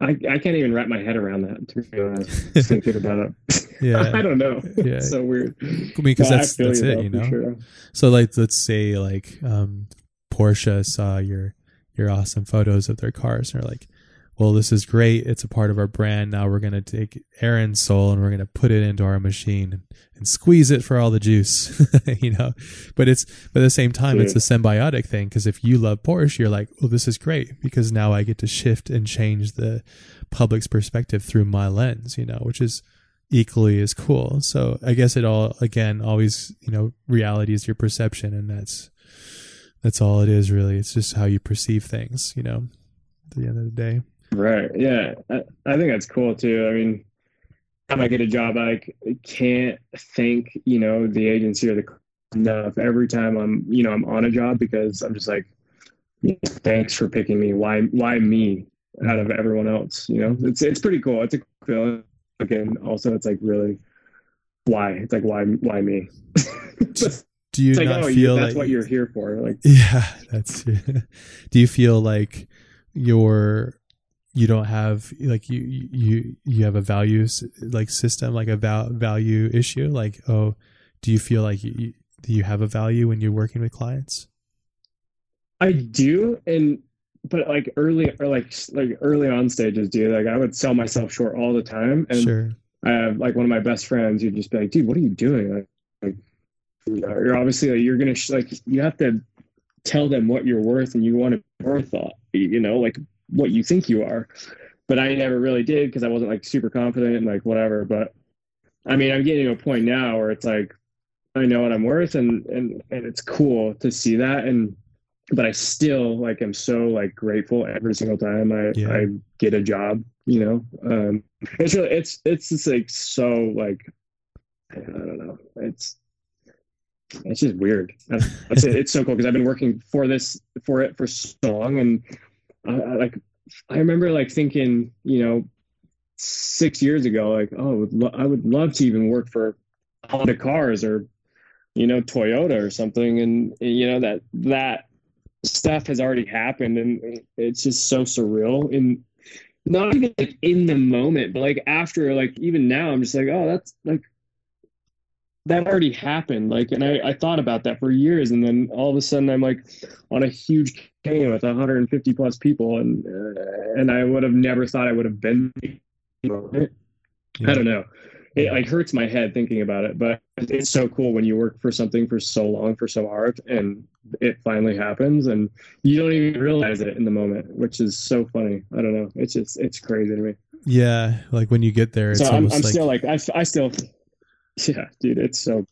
I, I can't even wrap my head around that to be honest. Thinking about it. Yeah. I don't know. Yeah. It's so weird. I mean, because that's that's it, you know. sure. So like, let's say like um, Porsche saw your your awesome photos of their cars, and they're like, "Well, this is great. It's a part of our brand. Now we're gonna take Aaron's soul and we're gonna put it into our machine and, and squeeze it for all the juice, you know." But it's but at the same time, it's a symbiotic thing because if you love Porsche, you're like, "Well, this is great because now I get to shift and change the public's perspective through my lens," you know, which is equally as cool. So I guess it all again always you know reality is your perception, and that's that's all it is really. It's just how you perceive things, you know. At the end of the day, Right. Yeah. I, I think that's cool too. I mean, time I get a job, I can't thank, you know, the agency or the enough every time I'm, you know, I'm on a job because I'm just like, thanks for picking me. Why, why me out of everyone else? You know, it's, it's pretty cool. It's a feeling. Again, also, it's like really why? It's like, why, why me? do you like, not oh, feel that's like what you're here for. Like, Yeah, that's. do you feel like you're you don't have like you you you have a values like system like a val- value issue like oh do you feel like you, you- do you have a value when you're working with clients I do, and but like early or like like early on stages, dude. Like I would sell myself short all the time, and sure I have like one of my best friends who'd just be like, "Dude, what are you doing? Like, like you're obviously like, you're gonna sh- like you have to tell them what you're worth, and you want to be worth, you know, like what you think you are." But I never really did because I wasn't like super confident and like whatever. But I mean, I'm getting to a point now where it's like I know what I'm worth, and and and it's cool to see that and but I still like am so like grateful every single time I Yeah. I get a job. You know, um, it's really it's it's just like so like I don't know. It's it's just weird. That's, that's it. It's so cool because I've been working for this for it for so long, and Like I remember like thinking, you know, six years ago, like oh, I would love to even work for Honda Cars or you know Toyota or something, and you know that that stuff has already happened and it's just so surreal. And not even like in the moment but like after like even now i'm just like oh that's like that already happened like and i, I thought about that for years and then all of a sudden i'm like on a huge campaign with 150 plus people and uh, and i would have never thought i would have been i don't know. It like hurts my head thinking about it but it's so cool when you work for something for so long for so hard and it finally happens and you don't even realize it in the moment which is so funny. I don't know. It's just it's crazy to me. Yeah like when you get there it's so i'm, I'm like still like I, I still yeah dude it's so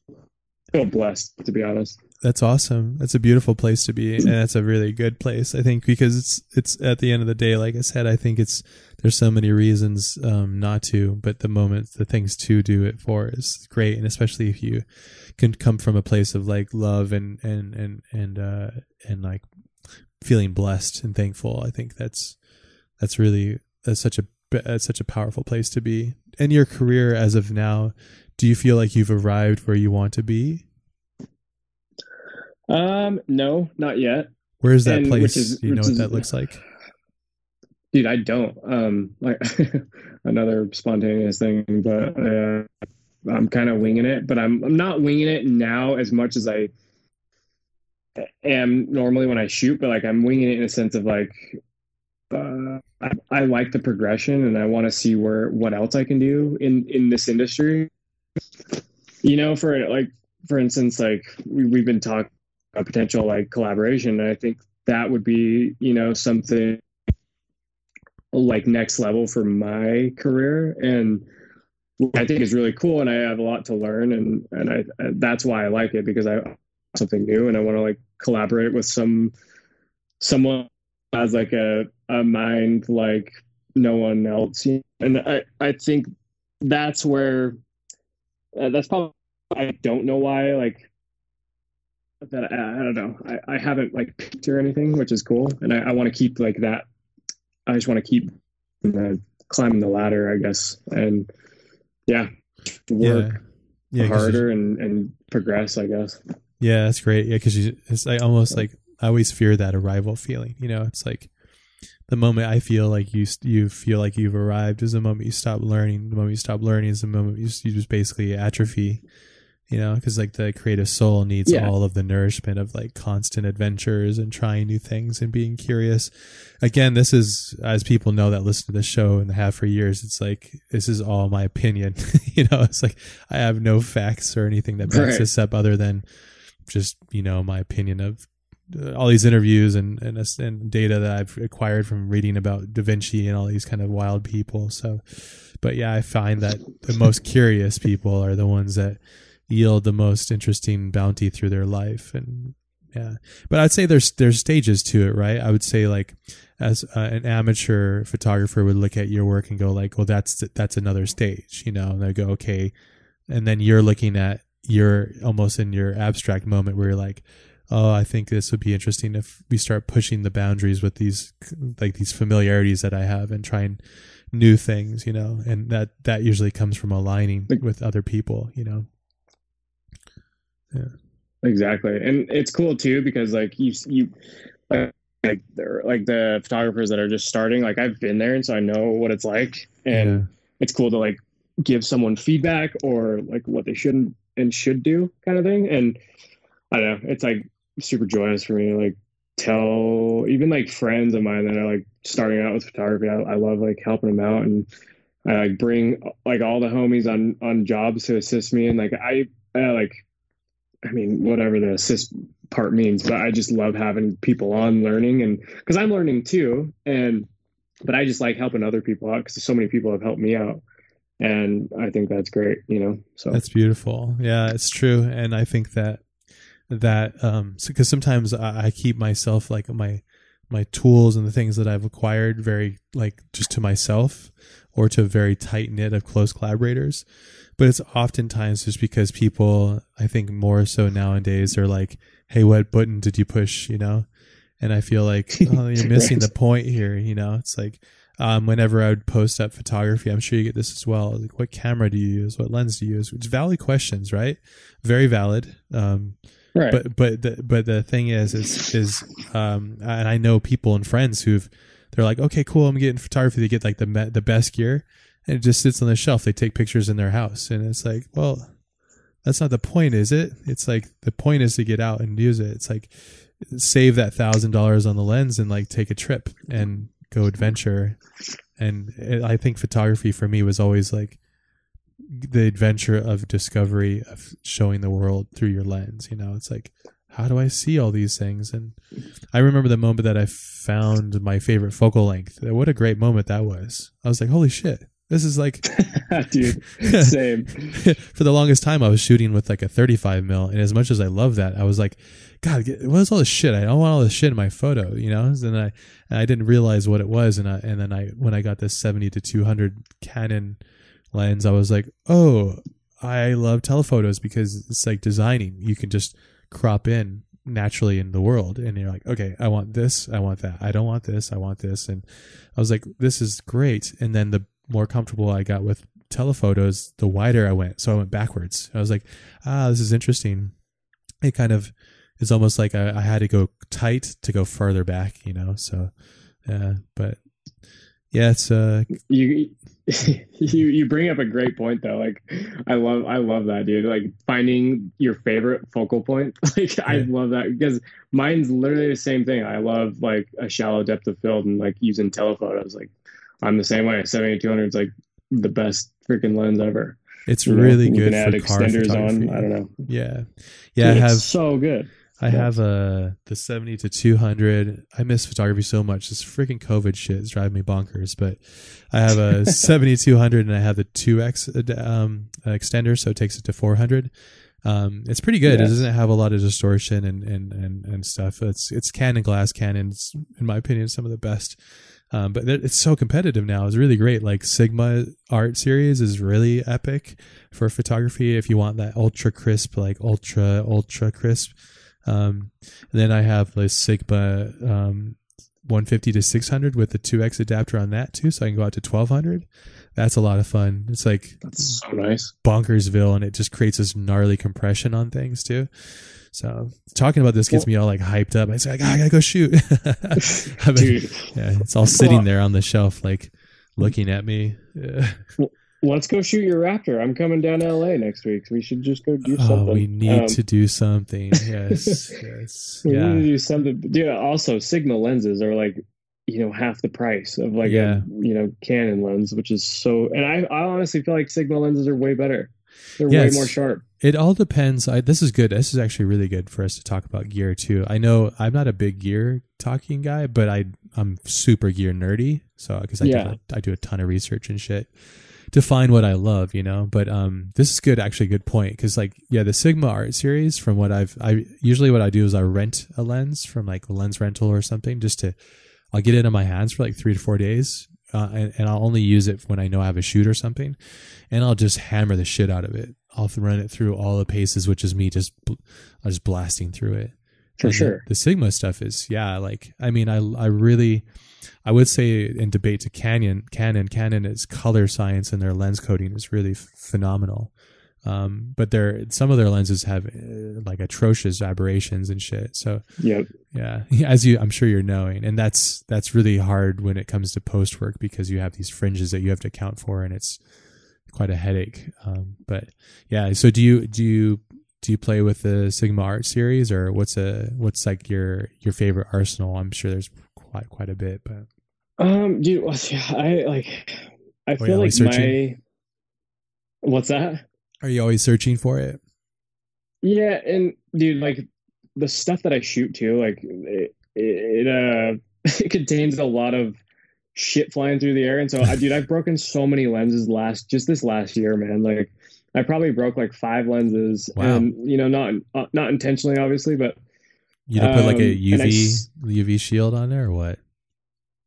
feel blessed to be honest That's awesome. That's a beautiful place to be, and that's a really good place. I think because it's it's at the end of the day, like I said, I think it's there's so many reasons um, not to, but the moment the things to do it for is great, and especially if you can come from a place of like love and and and and uh, and like feeling blessed and thankful. I think that's that's really that's such a that's such a powerful place to be. And your career as of now, do you feel like you've arrived where you want to be? um no not yet Where is that And place? is- Do you know what is- that looks like? dude, I don't. Um, like another spontaneous thing, but uh, I'm kind of winging it. But I'm I'm not winging it now as much as I am normally when I shoot. But like I'm winging it in a sense of like uh, I, I like the progression and I want to see where what else I can do in in this industry. You know, for like for instance, like we, we've been talking a potential like collaboration, and I think that would be you know something like next level for my career. And I think is really cool and I have a lot to learn and and I that's why I like it because I something new and I want to like collaborate with some someone has like a a mind like no one else. And I I think that's where uh, that's probably I don't know why like that I, I don't know I, I haven't like picked or anything which is cool and I, I want to keep like that I just want to keep uh, climbing the ladder, I guess, and yeah, work yeah. Yeah, harder and and progress, I guess. Yeah, that's great. Yeah, because you it's like almost like I always fear that arrival feeling. You know, it's like the moment I feel like you you feel like you've arrived is the moment you stop learning. The moment you stop learning is the moment you, you just basically atrophy you know because like the creative soul needs yeah. all of the nourishment of like constant adventures and trying new things and being curious again this is as people know that listen to the show and have for years it's like this is all my opinion you know it's like i have no facts or anything that backs right. this up other than just you know my opinion of all these interviews and, and and data that I've acquired from reading about Da Vinci and all these kind of wild people. So, but yeah, I find that the most curious people are the ones that yield the most interesting bounty through their life. And yeah but i'd say there's there's stages to it right? I would say like as uh, an amateur photographer would look at your work and go like well that's that's another stage you know? And they go okay. And then you're looking at you're almost in your abstract moment where you're like oh i think this would be interesting if we start pushing the boundaries with these like these familiarities that i have and trying new things you know and that that usually comes from aligning with other people you know yeah. Exactly. And it's cool too because like you you like they're like the photographers that are just starting, like I've been there and so I know what it's like. And yeah. it's cool to like give someone feedback or like what they shouldn't and should do kind of thing. And I don't know, it's like super joyous for me to like tell even like friends of mine that are like starting out with photography. I, I love like helping them out and I like bring like all the homies on on jobs to assist me and like I, I like I mean, whatever the assist part means, but I just love having people on learning and because I'm learning too. And, but I just like helping other people out because so many people have helped me out. And I think that's great, you know? So that's beautiful. Yeah, it's true. And I think that, that, um, because sometimes I, I keep myself like my, my tools and the things that I've acquired very like just to myself or to a very tight knit of close collaborators. But it's oftentimes just because people i think more so nowadays are like hey what button did you push? you know? And i feel like oh you're missing the point here you know? It's like um, whenever i would post up photography i'm sure you get this as well like what camera do you use? What lens do you use? It's valid questions right? Very valid um, right. but but the, but the thing is is is um, and i know people and friends who've they're like okay cool i'm getting photography they get like the the best gear and it just sits on the shelf. They take pictures in their house, and it's like, well, that's not the point, is it? It's like the point is to get out and use it. It's like save that thousand dollars on the lens and like take a trip and go adventure. And it, I think photography for me was always like the adventure of discovery of showing the world through your lens. You know, it's like how do I see all these things? And I remember the moment that I found my favorite focal length. What a great moment that was. I was like, holy shit. This is like, dude, same. for the longest time, I was shooting with like a 35 mil, and as much as I love that, I was like, God, what is all this shit? I don't want all this shit in my photo, you know. And I, and I didn't realize what it was, and I, and then I, when I got this 70 to 200 Canon lens, I was like, oh, I love telephotos because it's like designing. You can just crop in naturally in the world and you're like okay i want this i want that i don't want this i want this and i was like this is great and then the more comfortable I got with telephotos, the wider I went. So I went backwards. I was like, ah, this is interesting. It kind of is almost like I, I had to go tight to go further back, you know? So, yeah, but yeah, it's uh, you you you bring up a great point though. Like I love I love that dude. Like finding your favorite focal point. Like I love that because mine's literally the same thing. I love like a shallow depth of field and like using telephotos. Like I'm the same way. 7200 is like the best freaking lens ever. it's You know, really you good can add extenders on. I don't know. Yeah, yeah. I have it's so good. I Yeah. have uh the 70 to 200. I miss photography so much. This freaking COVID shit is driving me bonkers. But I have a seventy two hundred, and I have the 2x um, extender, so it takes it to 400. Um, it's pretty good. Yeah. It doesn't have a lot of distortion and, and, and, and stuff. It's it's Canon glass. Canon's in my opinion some of the best. Um, but it's so competitive now. It's really great. Like Sigma Art Series is really epic for photography. If you want that ultra crisp, like ultra ultra crisp. Um, and then I have the Sigma um, 150 to 600 with the 2x adapter on that too, so I can go out to 1200. That's a lot of fun. It's like That's so nice. bonkersville, and it just creates this gnarly compression on things too. So talking about this gets me all like hyped up. I say, like, "Ah, I gotta go shoot. I've been- Dude, yeah, it's all sitting there on the shelf, like looking at me. Yeah. Let's go shoot your raptor. I'm coming down to LA next week. We should just go do Oh, something. we need Um, to do something. Yes, yes, We yeah. need to do something. Dude, also Sigma lenses are like, you know, half the price of like Yeah. a you know Canon lens, which is so. And I, I honestly feel like Sigma lenses are way better. They're Yeah, way more sharp. It all depends. I, this is good. This is actually really good for us to talk about gear too. I know I'm not a big gear talking guy, but I I'm super gear nerdy. So because I Yeah. do I do a ton of research and shit to find what I love, you know. But um, this is good. Actually, good point. Because like yeah, the Sigma Art series. From what I've I usually what I do is I rent a lens from like lens rental or something just to I'll get it in my hands for like three to four days. Uh, and, and I'll only use it when I know I have a shoot or something, and I'll just hammer the shit out of it. I'll run it through all the paces, which is me just bl- just blasting through it. For And the- sure. The, Sigma stuff is yeah, like I mean, I I really, I would say in debate to Canon, Canon, Canon is color science and their lens coding is really f- phenomenal. Um, but their some of their lenses have uh, like atrocious aberrations and shit. So Yep. yeah, as you I'm sure you're knowing, and that's that's really hard when it comes to post work because you have these fringes that you have to account for, and it's quite a headache. Um, but yeah, so do you do you do you play with the Sigma Art series, or what's a what's like your your favorite arsenal? I'm sure there's quite quite a bit, but Um, dude, well, yeah, I like. I feel like searching? my. What's that? are you always searching for it? Yeah, and dude, like the stuff that I shoot too, like it, it uh it contains a lot of shit flying through the air, and so I, dude, I've broken so many lenses last just this last year, man. Like I probably broke like five lenses, Wow. and you know, not uh, not intentionally, obviously, but You don't put like a Um, and I UV UV shield on there, or what?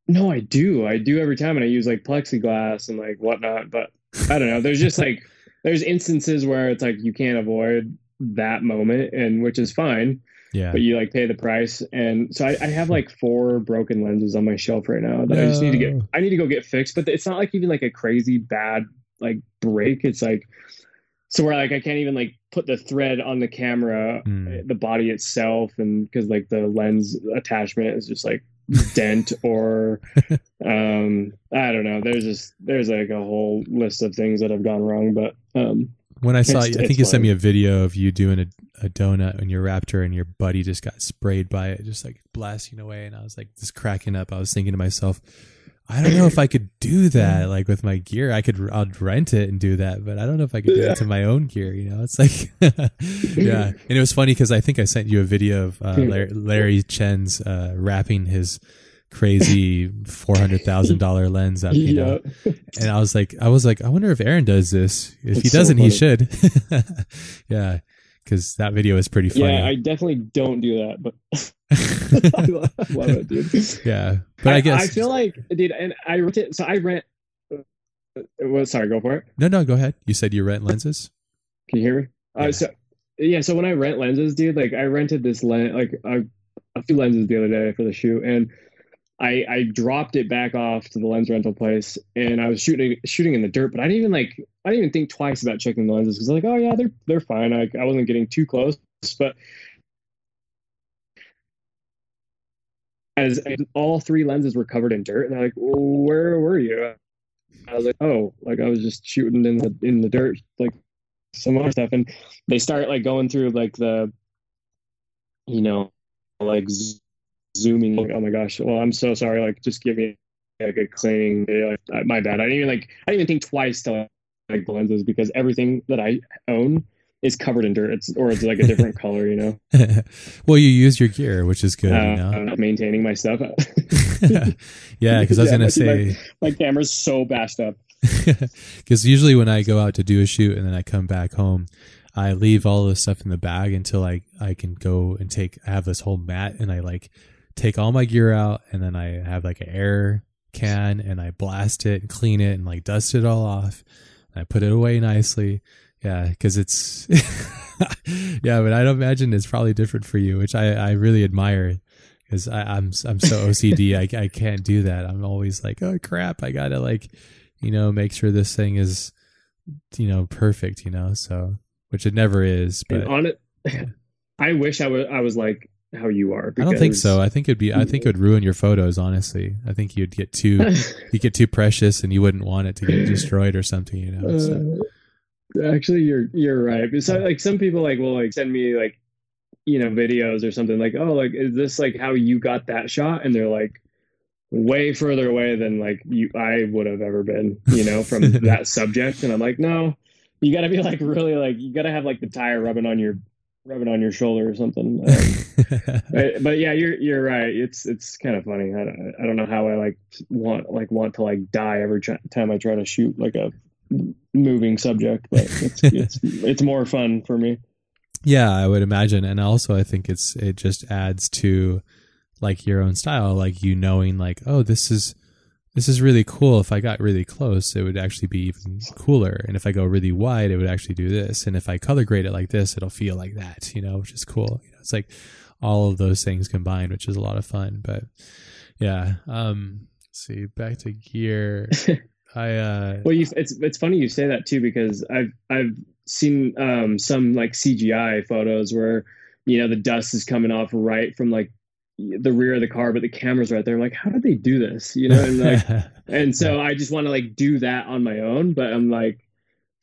no, I do, I do every time, and I use like plexiglass and like whatnot, but I don't know. There's just like there's instances where it's like you can't avoid that moment, and which is fine. Yeah, but you like pay the price and so I, I have like four broken lenses on my shelf right now that i just need to get i need to go get fixed but it's not like even like a crazy bad like break it's like so where like i can't even like put the thread on the camera Hmm. the body itself and because like the lens attachment is just like dent or um i don't know there's just there's like a whole list of things that have gone wrong but um When I saw, you I think you sent me a video of you doing a, a donut in your Raptor, and your buddy just got sprayed by it, just like blasting away. And I was like, just cracking up. I was thinking to myself, I don't know if I could do that, like with my gear. I could, I'd rent it and do that, but I don't know if I could do Yeah. it to my own gear. You know, it's like, yeah. And it was funny because I think I sent you a video of uh, Larry, Larry Chen's uh, wrapping his crazy four hundred thousand dollar lens up. You know, yeah and I was like, I was like, I wonder if Aaron does this. If he It's so doesn't, he should. yeah, because that video is pretty funny. Yeah, I definitely don't do that, but I love I love it, dude. yeah, but I, guess I feel like, dude, and I rent it. So I rent. uh, Well, sorry, go for it. no, no. Go ahead. You said you rent lenses. Can you hear me? Yeah. Uh, so yeah, so when I rent lenses, dude, like I rented this lens, like a, a few lenses the other day for the shoot, and I I dropped it back off to the lens rental place, and I was shooting shooting in the dirt, but I didn't even like I didn't even think twice about checking the lenses because like oh yeah they're they're fine. I I wasn't getting too close, but as all three lenses were covered in dirt, and they're like, "Where were you?" I was like, "Oh, like I was just shooting in the in the dirt, like some other stuff." And they start like going through like the, you know, like zooming. Like, oh my gosh! Well, I'm so sorry. Like, just give me like a cleaning. Like, my bad. I didn't even like. I didn't even think twice to like lenses because everything that I own is covered in dirt. It's or it's like a different color, you know. well, you use your gear, which is good. Uh, you know? Maintaining my stuff. yeah, because I was Yeah, gonna my- say my camera's so bashed up. because usually when I go out to do a shoot and then I come back home, I leave all this stuff in the bag until I I can go and take. I have this whole mat and I like take all my gear out and then I have like an air can and I blast it and clean it and like dust it all off. I put it away nicely. Yeah, because it's yeah, but I don't imagine it's probably different for you, which I I really admire because I'm I'm so OCD. I I can't do that. I'm always like, oh crap, I gotta like, you know, make sure this thing is, you know, perfect. You know, so which it never is. But and on it, I wish I was I was like how you are. I don't think so. I think it'd be. I think it would ruin your photos. Honestly, I think you'd get too you get too precious, and you wouldn't want it to get destroyed or something. You know. So. Uh, actually, you're you're right. So like some people like will like send me like you know videos or something like oh like is this like how you got that shot and they're like way further away than like you I would have ever been you know from that subject and I'm like no you got to be like really like you got to have like the tire rubbing on your rubbing on your shoulder or something. Um, but, but yeah, you're you're right. It's it's kind of funny. I don't, I don't know how I like want like want to like die every tr- time I try to shoot like a moving subject, but it's it's it's more fun for me. Yeah, I would imagine, and also I think it's it just adds to like your own style, like you knowing like, oh, this is this is really cool. If I got really close, it would actually be even cooler, and if I go really wide, it would actually do this, and if I color grade it like this, it'll feel like that, you know, which is cool. You know, it's like all of those things combined, which is a lot of fun. But yeah, um, let's see, back to gear. I uh, Well, you, it's it's funny you say that too because I've I've seen um, some like CGI photos where you know the dust is coming off right from like the rear of the car, but the camera's right there. I'm like, how did they do this? You know, and like, and so I just want to like do that on my own, but I'm like,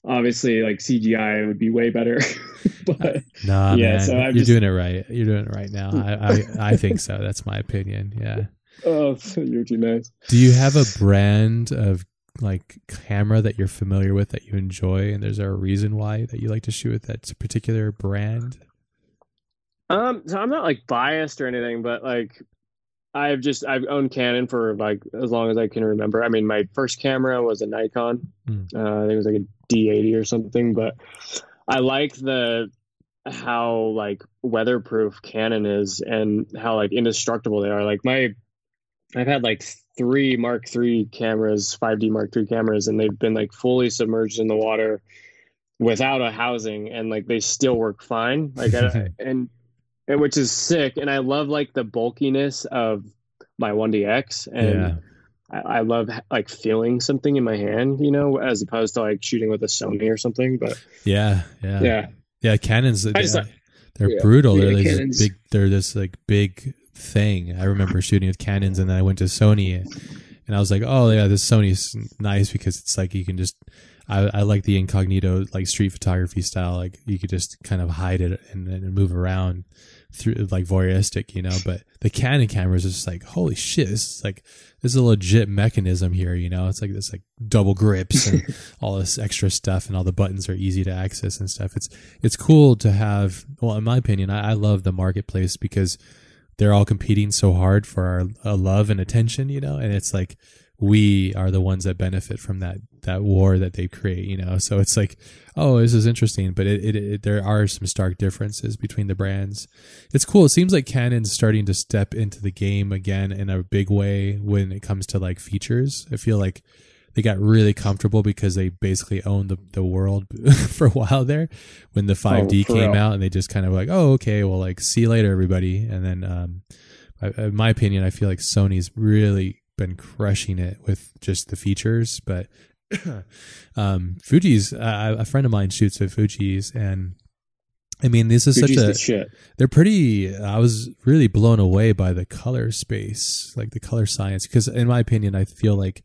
obviously, like CGI would be way better. but uh, Nah, Yeah, man, so I'm you're just- doing it right. You're doing it right now. I, I, I think so. That's my opinion. Yeah. oh, you're too nice. Do you have a brand of like camera that you're familiar with that you enjoy, and there's a reason why that you like to shoot with that particular brand? Um, so I'm not like biased or anything, but like I've just I've owned Canon for like as long as I can remember. I mean, my first camera was a Nikon. Hmm. Uh, I think it was like a D80 or something, but I like the how like weatherproof Canon is and how like indestructible they are. Like my I've had like three Mark III cameras, 5D Mark III cameras, and they've been like fully submerged in the water without a housing, and like they still work fine. Like I, and which is sick. And I love like the bulkiness of my 1DX, and yeah. I, I love like feeling something in my hand, you know, as opposed to like shooting with a Sony or something. But Yeah. Yeah. yeah, Yeah, Canons. I just they're yeah, brutal. yeah, they're this Canons. big. They're this like big thing. I remember shooting with Canons, and then I went to Sony, and I was like, "Oh yeah, this Sony's nice because it's like you can just." I, I like the incognito like street photography style. Like you could just kind of hide it and, and move around through like voyeuristic, you know. But the Canon cameras is just like, holy shit! This is like this is a legit mechanism here, you know. It's like this like double grips and all this extra stuff, and all the buttons are easy to access and stuff. It's it's cool to have. Well, in my opinion, I, I love the marketplace because they're all competing so hard for our uh, love and attention, you know. And it's like we are the ones that benefit from that that war that they create, you know. So it's like, oh, this is interesting, but it, it, it there are some stark differences between the brands. It's cool. It seems like Canon's starting to step into the game again in a big way when it comes to like features. I feel like they got really comfortable because they basically owned the, the world for a while there when the 5D for came real. out and they just kind of like, oh, okay, well, like, see you later, everybody. And then, um, I, in my opinion, I feel like Sony's really been crushing it with just the features, but um, Fuji's uh, a friend of mine shoots at Fuji's and I mean, this is Fuji's such the a shit. they're pretty i was really blown away by the color space like the color science because in my opinion i feel like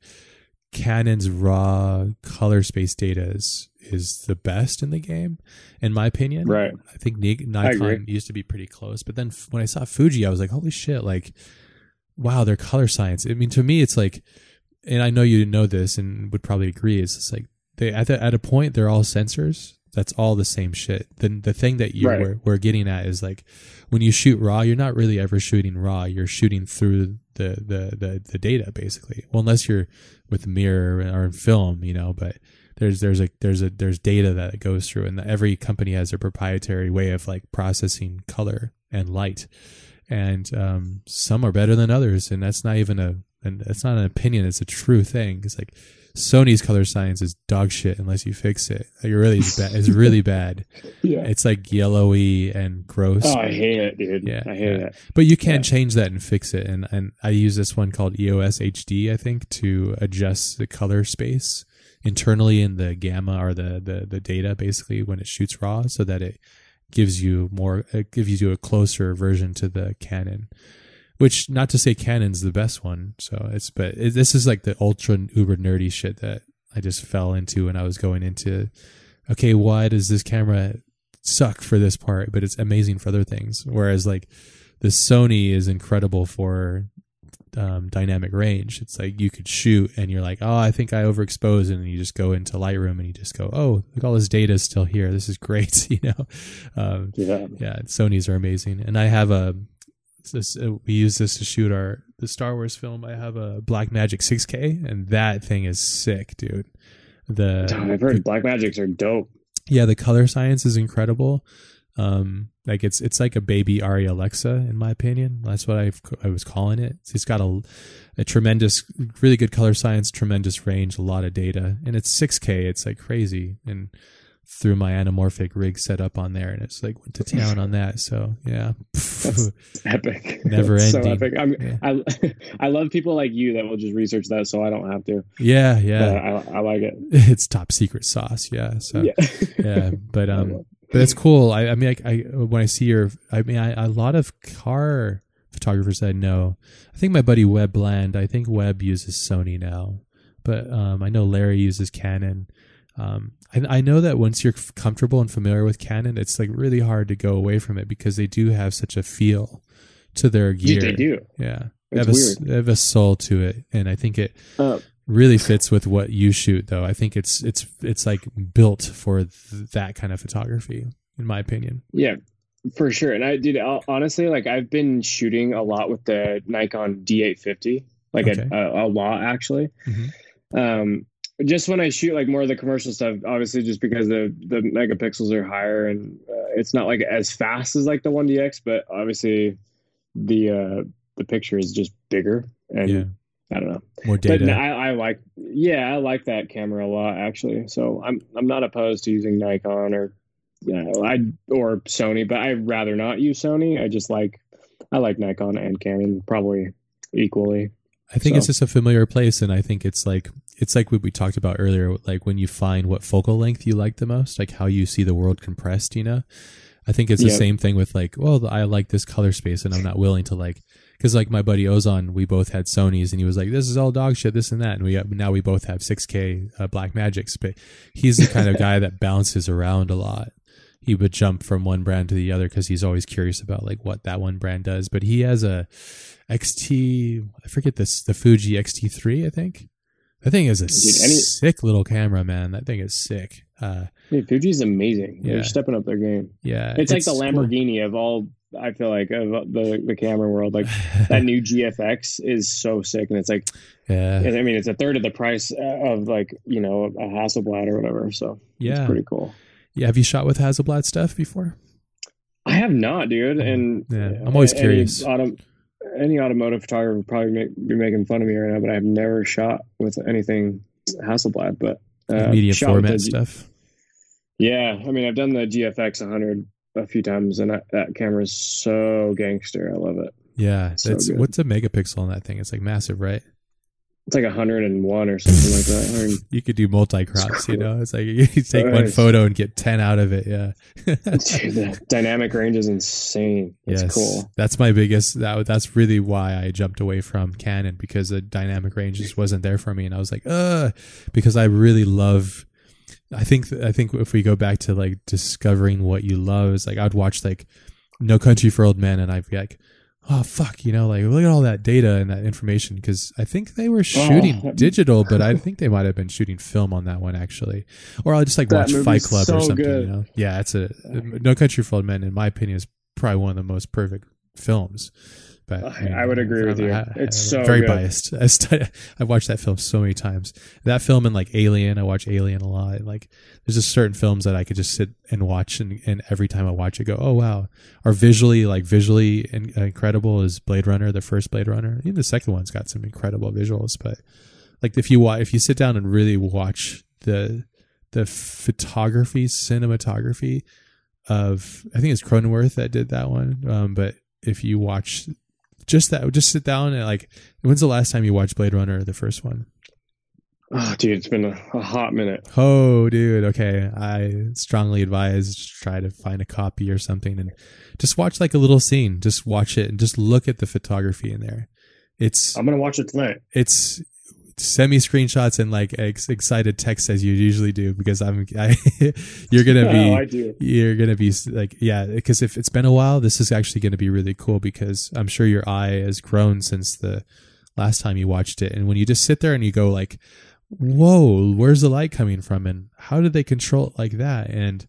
canon's raw color space data is is the best in the game in my opinion Right. i think nikon used to be pretty close but then when i saw fuji i was like holy shit like wow their color science. I mean to me it's like and i know you know this and would probably agree it's just like they at, the, at a point they're all sensors. That's all the same shit. Then the thing that you Right. were, we're getting at is like when you shoot raw you're not really ever shooting raw. You're shooting through the the the, the data basically. Well unless you're with mirror or in film you know but there's there's a there's a there's data that it goes through. And every company has their proprietary way of like processing color and light and um, some are better than others and that's not even a and that's not an opinion it's a true thing it's like sony's color science is dog shit unless you fix it like, it really is bad it's really bad Yeah. it's like yellowy and gross Oh, I hate it, dude. Yeah, I hate yeah. it. but you can Yeah. change that and fix it. And and I use this one called EOS HD, I think, to adjust the color space internally in the gamma or the the, the data basically when it shoots raw, so that it gives you more, it gives you a closer version to the Canon. Which, not to say Canon's the best one, so it's but it, this is like the ultra uber nerdy shit that I just fell into when I was going into. Okay, why does this camera suck for this part, but it's amazing for other things? Whereas like the Sony is incredible for um, dynamic range. It's like you could shoot and you're like, oh, I think I overexposed, and you just go into Lightroom and you just go, oh, look, all this data is still here. This is great, you know. Um, Yeah. yeah, Sony's are amazing, and I have a. This, uh, we use this to shoot our the Star Wars film. I have a Blackmagic 6K, and that thing is sick, dude. The I've heard Blackmagics are dope. yeah the color science is incredible um like it's it's like a baby ARRI Alexa in my opinion that's what I I was calling it it's got a a tremendous really good color science tremendous range a lot of data and it's 6k it's like crazy and threw my anamorphic rig set up on there and it's like went to town on that so yeah That's epic. Never That's ending. So epic. I'm, Yeah. I I love people like you that will just research that, so I don't have to. yeah yeah I, I like it. it's top secret sauce yeah so yeah. yeah but um but it's cool. I, I mean, I, I when I see your, I mean, I, a lot of car photographers I know. I think my buddy Webb Bland. I think Webb uses Sony now, but um, I know Larry uses Canon. Um, I, I know that once you're comfortable and familiar with Canon, it's like really hard to go away from it because they do have such a feel to their gear. Dude, they do. Yeah, they have, a, weird. they have a soul to it, and I think it Uh, really fits with what you shoot though i think it's it's it's like built for th- that kind of photography in my opinion Yeah, for sure. And I did honestly like I've been shooting a lot with the Nikon D850, like Okay. a, a, lot actually. Mhm. Um, just when I shoot like more of the commercial stuff, obviously just because the the megapixels are higher and uh, it's not like as fast as like the 1DX, but obviously the uh the picture is just bigger and yeah I don't know. more But data no, I, I like, yeah, I like that camera a lot actually. So I'm I'm not opposed to using Nikon or uh, I or Sony, but I'd rather not use Sony. I just like I like Nikon and Canon probably equally. i think so- it's just a familiar place and i think it's like it's like what we talked about earlier like when you find what focal length you like the most like how you see the world compressed you know i think it's the Yeah. same thing with like well i like this color space and i'm not willing to like because like my buddy Ozan we both had sonys and he was like this is all dog shit this and that and we got, now we both have 6k uh, Blackmagics but he's the kind of guy that bounces around a lot he would jump from one brand to the other because he's always curious about like what that one brand does but he has a xt i forget this the fuji xt3 i think that thing is a Dude, any- sick little camera man that thing is sick uh Dude, Fuji's amazing. Yeah. They're stepping up their game. yeah It's, like the. Lamborghini of all. I feel like of the the camera world. Like that new GFX is so sick, and it's like yeah I mean, it's a third of the price of like you know a Hasselblad or whatever. So yeah it's pretty cool. yeah have you shot with hasselblad stuff before I have not, dude. And Yeah, I'm always any curious. Auto, any automotive photographer would probably make, be making fun of me right now, but I've never shot with anything Hasselblad. But uh, medium format the stuff Yeah, I mean, I've done the GFX 100 a few times, and that, that camera is so gangster. I love it. yeah So that's good. what's a megapixel on that thing it's like massive right it's like 101 or something like that. You could do multi crops, you know. It's like you take one photo and get ten out of it. Yeah. Dude, the dynamic range is insane. It's yes, cool. that's my biggest. That that's really why I jumped away from Canon because the dynamic range just wasn't there for me, and I was like, uh, because I really love. I think I think if we go back to like discovering what you love, is like I'd watch like No Country for Old Men, and I'd be like, oh fuck, you know, like look at all that data and that information because I think they were oh, shooting Oh. digital, but I think they might have been shooting film on that one actually, or I'll just like That watch Fight Club or something. good. You know, yeah, it's a No Country for Old Men, in my opinion, is probably one of the most perfect films. But I- I would agree with you. It's so very good. biased. I st- I've watched that film so many times. That film and like Alien, I watch Alien a lot. Like there's just certain films that I could just sit and watch, and, and every time I watch it, go, oh wow, are visually like visually in, incredible is Blade Runner, the first Blade Runner. Even the second one's got some incredible visuals, but like if you wa- if you sit down and really watch the the photography, cinematography of I think it's Cronenweth that did that one. Um, but if you watch just that, just sit down and like, when's the last time you watched Blade Runner, the first one? Oh, dude, it's been a, a hot minute. Oh, dude. Okay. I strongly advise try to find a copy or something and just watch like a little scene. Just watch it and just look at the photography in there. It's, I'm gonna watch it tonight. it's, send me screenshots and like ex- excited text as you usually do because I'm, I, you're going to be, oh, I do. you're gonna be like yeah because if it's been a while this is actually gonna be really cool because i'm sure your eye has grown since the last time you watched it. And when you just sit there and you go like whoa where's the light coming from and how did they control it like that? And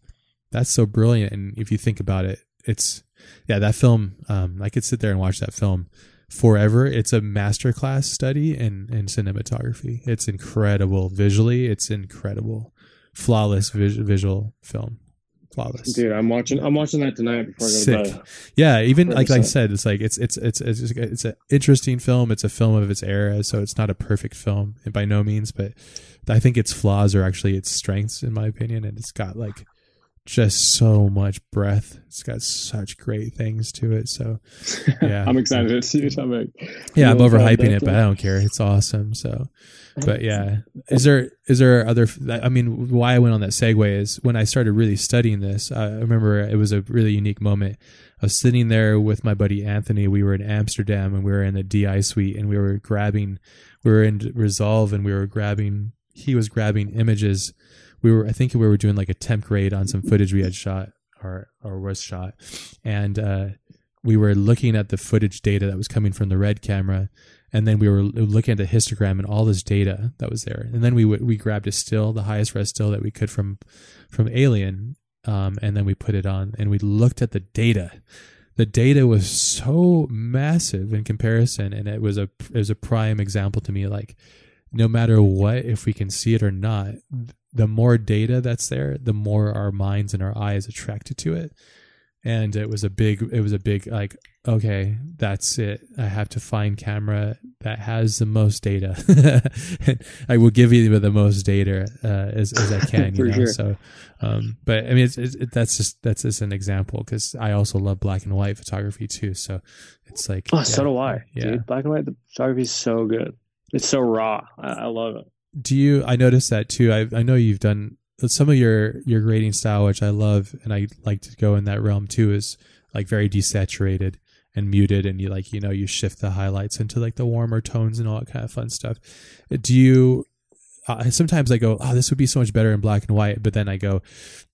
that's so brilliant. And if you think about it it's yeah that film um i could sit there and watch that film forever it's a masterclass study in in cinematography it's incredible visually it's incredible flawless vis- visual film flawless Dude, I'm watching. I'm watching that tonight before I go Sick. to bed. yeah even like i said it's like it's it's it's it's it's an interesting film it's a film of its era so it's not a perfect film by no means but i think its flaws are actually its strengths in my opinion and it's got like just so much breath. It's got such great things to it. So Yeah. I'm excited to see. I'm yeah i'm really proud of overhyping it but i don't care. It's awesome. So but yeah. Is there is there other i mean why i went on that segue is when i started really studying this i remember it was a really unique moment. I was sitting there with my buddy anthony. We were in amsterdam and we were in the di suite and we were grabbing we were in resolve and we were grabbing he was grabbing images we were i think we were doing like a temp grade on some footage we had shot or or was shot. And uh we were looking at the footage data that was coming from the red camera. And then we were looking at the histogram and all this data that was there. And then we w- we grabbed a still the highest res still that we could from from alien um, and then we put it on and we looked at the data. The data was so massive in comparison and it was a it was a prime example to me like no matter what if we can see it or not the more data that's there the more our minds and our eyes attracted to it and it was a big it was a big like okay that's it i have to find camera that has the most data i will give you the most data uh, as, as i can you know sure. so um but i mean it's, it's it, that's just that's just an example because i also love black and white photography too so it's like oh, yeah, so do I. yeah Dude, black and white photography is so good. It's so raw. I, I love it. Do you i noticed that too. I i know you've done some of your your grading style which i love and i like to go in that realm too is like very desaturated and muted and you like you know you shift the highlights into like the warmer tones and all that kind of fun stuff. Do you uh, sometimes i go oh this would be so much better in black and white but then i go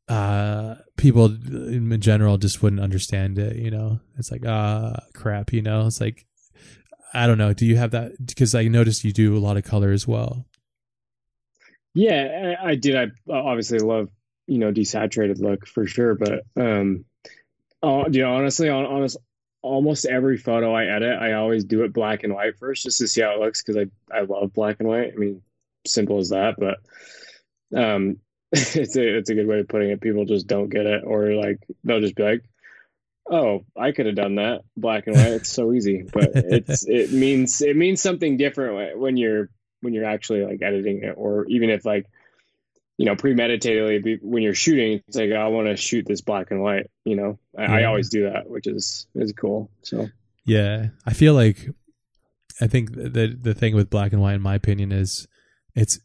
uh people in general just wouldn't understand it you know? It's like ah crap you know? It's like i don't know. Do you have that? Because i noticed you do a lot of color as well Yeah, I, I did. I obviously love you know desaturated look for sure, but um, oh, you know, honestly, on honest, almost every photo I edit, I always do it black and white first, just to see how it looks, because I I love black and white. I mean, simple as that, but um, it's a it's a good way of putting it. People just don't get it, or like they'll just be like. Oh, I could have done that black and white. It's so easy, but it's it means it means something different when you're when you're actually like editing it or even if like you know premeditatedly when you're shooting it's like i want to shoot this black and white you know? I, I always do that which is is cool so. Yeah, I feel like I think the the thing with black and white, in my opinion, is it's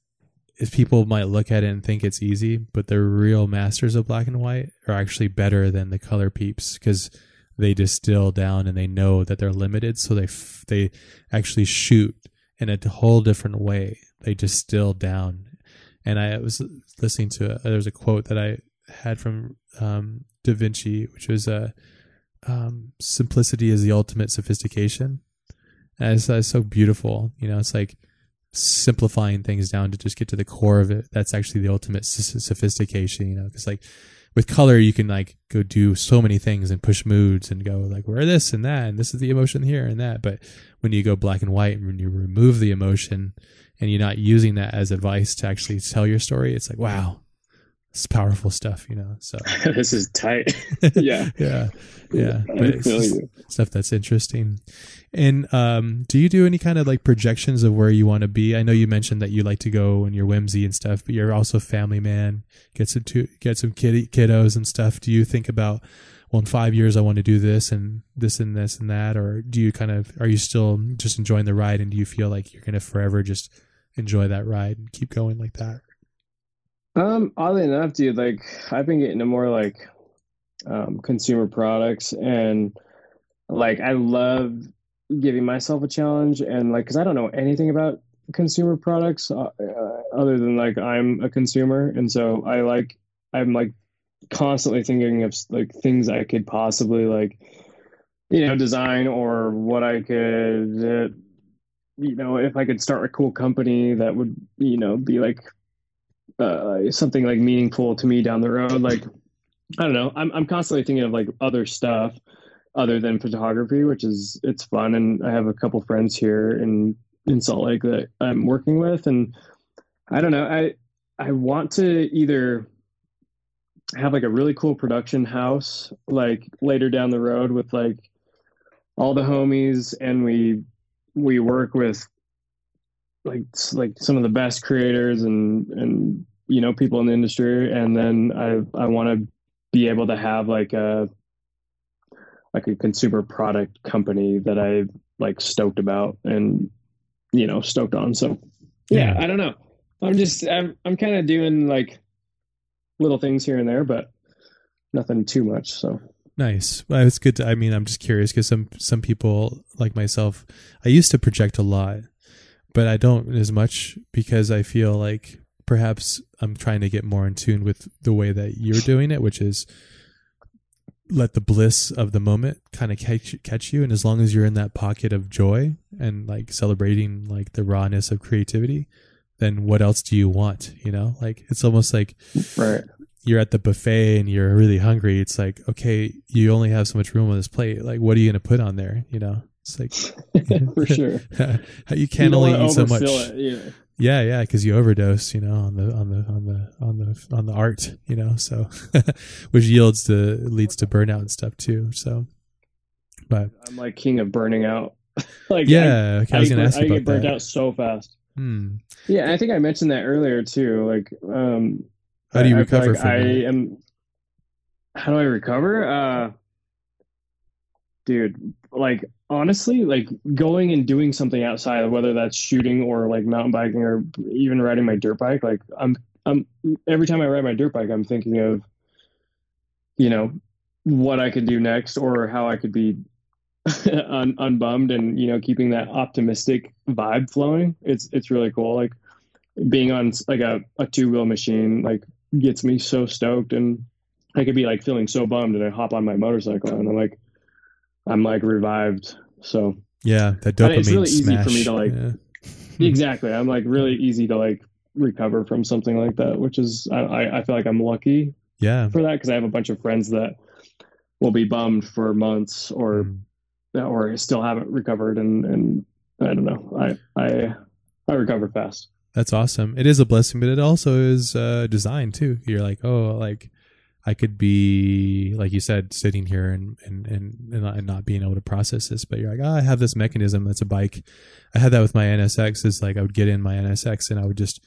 is people might look at it and think it's easy, but the real masters of black and white are actually better than the color peeps because they distill down and they know that they're limited, so they f- they actually shoot in a whole different way. They distill down, and I was listening to a, there's a quote that I had from um, Da Vinci, which was uh, um, simplicity is the ultimate sophistication. And it's, it's so beautiful, you know. It's like simplifying things down to just get to the core of it. That's actually the ultimate sophistication, you know. Because like with color, you can like go do so many things and push moods and go like wear this and that, and this is the emotion here and that. But when you go black and white and when you remove the emotion and you're not using that as advice to actually tell your story, it's like wow, it's powerful stuff, you know. So this is tight. yeah, yeah, yeah. But it's stuff that's interesting. And um, do you do any kind of like projections of where you want to be? I know you mentioned that you like to go and you're whimsy and stuff, but you're also a family man. Get some to, get some kid, kiddos and stuff. Do you think about well, in five years I want to do this and this and this and that, or do you kind of are you still just enjoying the ride and do you feel like you're gonna forever just enjoy that ride and keep going like that? Um, oddly enough, dude, like I've been getting into more like um, consumer products and like I love giving myself a challenge and like because I don't know anything about consumer products uh, uh, other than like I'm a consumer and so I like I'm like constantly thinking of like things I could possibly like you know design or what I could uh, you know if I could start a cool company that would you know be like uh, something like meaningful to me down the road. Like, I don't know. I'm I'm constantly thinking of like other stuff other than photography, which is it's fun. And I have a couple friends here in in Salt Lake that I'm working with, and I don't know. I I want to either have like a really cool production house like later down the road with like all the homies and we we work with like like some of the best creators and and you know people in the industry and then i i want to be able to have like a like a consumer product company that i like stoked about and you know stoked on so yeah, yeah i don't know i'm just i'm, I'm kind of doing like little things here and there but nothing too much so Nice. Well, it's good. To, I mean, I'm just curious because some some people like myself, I used to project a lot, but I don't as much because I feel like perhaps I'm trying to get more in tune with the way that you're doing it, which is let the bliss of the moment kind of catch catch you, and as long as you're in that pocket of joy and like celebrating like the rawness of creativity, then what else do you want? You know, like it's almost like right. You're at the buffet and you're really hungry. It's like, okay, you only have so much room on this plate. Like, what are you going to put on there? You know, it's like for sure. you can't you only eat so much. It, yeah. Yeah, because you overdose, you know, on the on the on the on the on the art, you know, so which yields to leads to burnout and stuff too. So, but I'm like king of burning out. like yeah, I, okay, I was gonna ask you I get burnt that. out so fast. Hmm. Yeah, I think I mentioned that earlier too. Like, um, how do you I, recover like from I that? am. How do I recover? Uh, dude, like honestly, like going and doing something outside, whether that's shooting or like mountain biking or even riding my dirt bike, like I'm, I'm every time I ride my dirt bike, I'm thinking of, you know, what I could do next or how I could be un, unbummed and you know keeping that optimistic vibe flowing. It's it's really cool. Like being on like a, a two wheel machine like gets me so stoked and I could be like feeling so bummed and I hop on my motorcycle and I'm like I'm like revived. So yeah, that dopamine it's really smash. easy for me to like. Yeah. exactly, I'm like really easy to like recover from something like that, which is I I feel like I'm lucky. Yeah. For that because I have a bunch of friends that will be bummed for months or mm. or still haven't recovered and and I don't know I I I recover fast. That's awesome. It is a blessing, but it also is uh, designed too. You're like, oh, like I could be, like you said, sitting here and, and, and, and not being able to process this, but you're like, oh, I have this mechanism that's a bike. I had that with my NSX is like, I would get in my NSX and I would just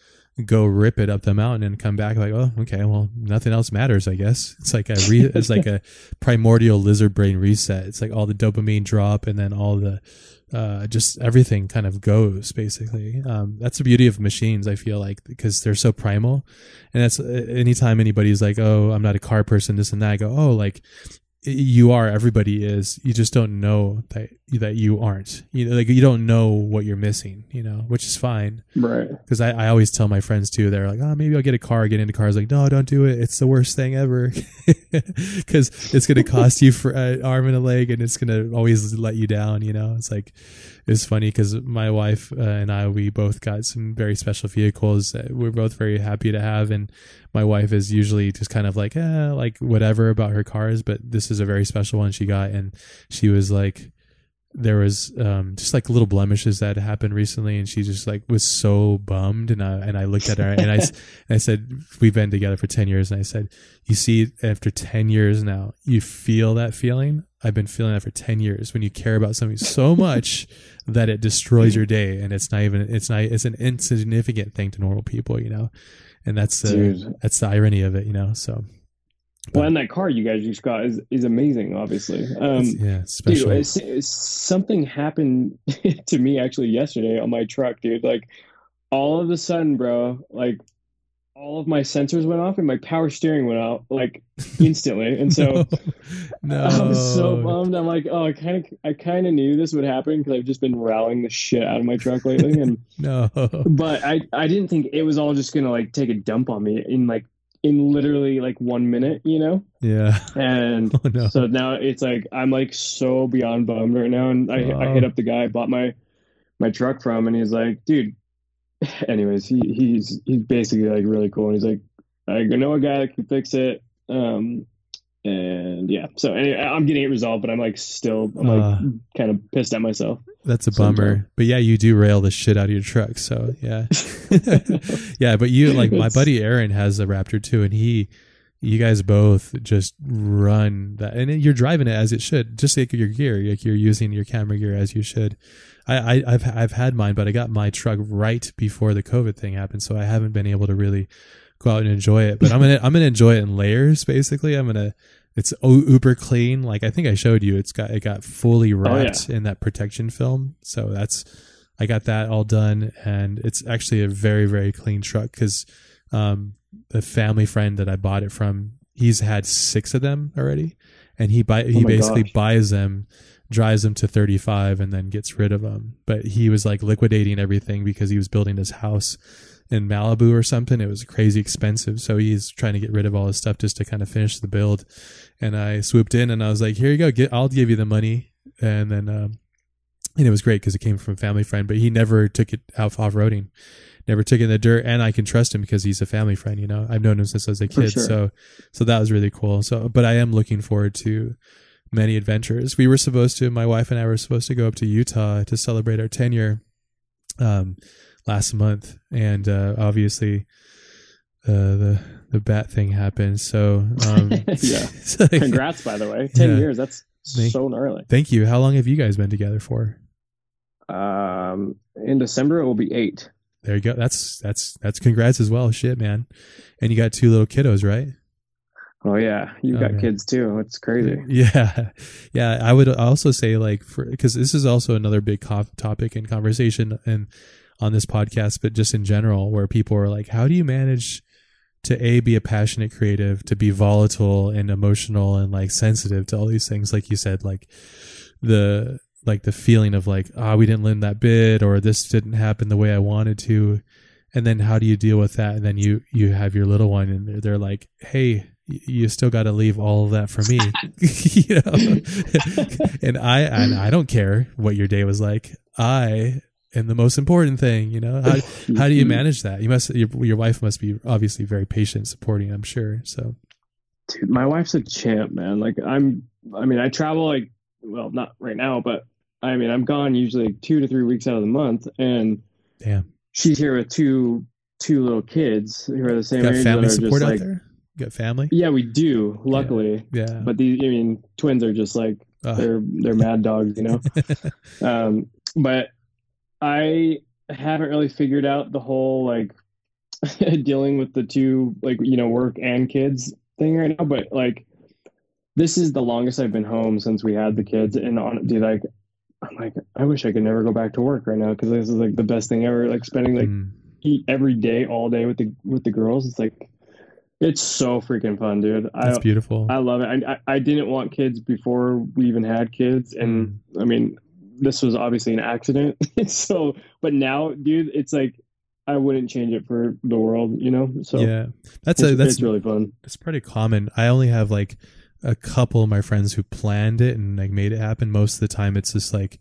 go rip it up the mountain and come back like, oh, okay, well, nothing else matters, I guess. It's like a re- it's like a primordial lizard brain reset. It's like all the dopamine drop and then all the uh, just everything kind of goes basically. Um, that's the beauty of machines. I feel like because they're so primal, and that's uh, anytime anybody's like, "Oh, I'm not a car person," this and that. I go, "Oh, like you are everybody is. You just don't know that that you aren't. You know, like you don't know what you're missing you know which is fine. Right. Because I, I always tell my friends too they're like oh maybe i'll get a car get into cars. Like no don't do it. It's the worst thing ever. Because it's going to cost you for an arm and a leg and it's going to always let you down you know? It's like it's funny because my wife uh, and i we both got some very special vehicles that we're both very happy to have and my wife is usually just kind of like eh, like whatever about her cars but this is a very special one she got and she was like there was um, just like little blemishes that happened recently, and she just like was so bummed. And I and I looked at her and I and I said, "We've been together for ten years." And I said, "You see, after ten years now, you feel that feeling. I've been feeling that for ten years. When you care about something so much that it destroys your day, and it's not even it's not it's an insignificant thing to normal people, you know." And that's the that's the irony of it, you know. So well, and that car you guys just got is, is amazing, obviously. Um, yeah, special. Dude, it's, it's, something happened to me actually yesterday on my truck, dude. Like, all of a sudden, bro, like, all of my sensors went off and my power steering went out like instantly. And so no. I was so bummed. I'm like, oh, I kind of, I kind of knew this would happen because I've just been rallying the shit out of my truck lately. And no, but I, I didn't think it was all just gonna like take a dump on me in like in literally like one minute, you know? Yeah. And oh, no. so now it's like I'm like so beyond bummed right now. And I, oh. I hit up the guy I bought my my truck from and he's like, dude, anyways, he he's he's basically like really cool. And he's like, I know a guy that can fix it. Um and yeah, so anyway, I'm getting it resolved, but I'm like still I'm like uh, kind of pissed at myself. That's a bummer. But yeah, you do rail the shit out of your truck. So yeah, yeah. But you like my buddy Aaron has a Raptor too, and he, you guys both just run that, and you're driving it as it should, just like your gear, like you're using your camera gear as you should. I, I have I've had mine, but I got my truck right before the COVID thing happened, so I haven't been able to really go out and enjoy it. But I'm gonna I'm gonna enjoy it in layers. Basically, I'm gonna it's uber clean. Like I think I showed you, it's got it got fully wrapped oh, yeah. in that protection film. So that's I got that all done, and it's actually a very very clean truck because um, the family friend that I bought it from, he's had six of them already, and he buy he oh basically gosh. buys them drives them to 35 and then gets rid of them but he was like liquidating everything because he was building his house in Malibu or something. It was crazy expensive. So he's trying to get rid of all his stuff just to kind of finish the build. And I swooped in and I was like, here you go. Get, I'll give you the money. And then, um, and it was great because it came from a family friend, but he never took it out off roading, never took it in the dirt. And I can trust him because he's a family friend, you know, I've known him since I was a kid. Sure. So, so that was really cool. So, but I am looking forward to many adventures. We were supposed to, my wife and I were supposed to go up to Utah to celebrate our 10 year, um, last month, and uh, obviously uh, the the bat thing happened. So um, yeah, so, congrats by the way, ten yeah. years. That's thank, so gnarly. Thank you. How long have you guys been together for? Um, in December it will be eight. There you go. That's that's that's congrats as well. Shit, man. And you got two little kiddos, right? Oh yeah, you've oh, got man. kids too. It's crazy. Yeah, yeah. I would also say like for because this is also another big co- topic and conversation, and on this podcast, but just in general, where people are like, how do you manage to a be a passionate creative, to be volatile and emotional and like sensitive to all these things, like you said, like the like the feeling of like, ah, oh, we didn't win that bid or this didn't happen the way I wanted to. And then how do you deal with that? And then you you have your little one and they're, they're like, hey, you still got to leave all of that for me you know and i and i don't care what your day was like i and the most important thing you know? How, how do you manage that? You must your, your wife must be obviously very patient supporting i'm sure so. Dude my wife's a champ man. Like i'm i mean i travel like well not right now but i mean i'm gone usually two to three weeks out of the month and damn. she's here with two two little kids who are the same got age family support out like, there? You got family? Yeah we do luckily. Yeah, yeah. but these i mean twins are just like they're they're mad dogs you know? Um but I haven't really figured out the whole like dealing with the two like you know work and kids thing right now, but like this is the longest I've been home since we had the kids, and on dude, like I'm like I wish I could never go back to work right now because this is like the best thing ever. Like spending like Mm. eat every day all day with the with the girls. It's like it's so freaking fun, dude. That's I beautiful. I love it. I, I I didn't want kids before we even had kids, and I mean this was obviously an accident. so, but now, dude, it's like I wouldn't change it for the world, you know. So yeah, that's a that's really fun. it's pretty common. I only have like a couple of my friends who planned it and like made it happen. Most of the time, it's just like,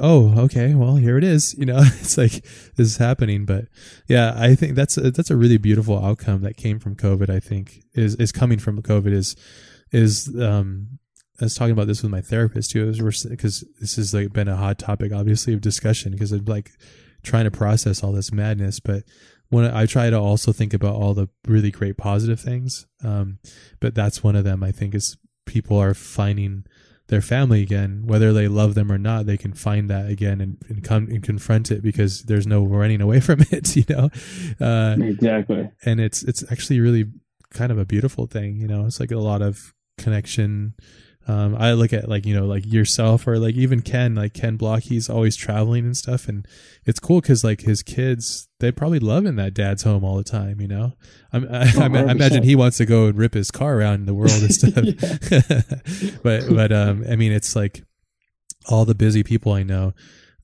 oh, okay, well, here it is. You know, it's like this is happening. But yeah, I think that's a, that's a really beautiful outcome that came from COVID. I think is is coming from COVID is is um. I was talking about this with my therapist too, It was because this has like been a hot topic, obviously, of discussion. Because I'm like trying to process all this madness, but when I try to also think about all the really great positive things, um, but that's one of them. I think is people are finding their family again, whether they love them or not. They can find that again and, and come and confront it because there's no running away from it, you know. Uh, Exactly. and it's it's actually really kind of a beautiful thing, you know. It's like a lot of connection. Um, I look at like you know like yourself or like even Ken like Ken Block he's always traveling and stuff and it's cool because like his kids they probably loving that dad's home all the time you know? I'm, I, I, I imagine he wants to go and rip his car around the world and stuff. But but um I mean it's like all the busy people I know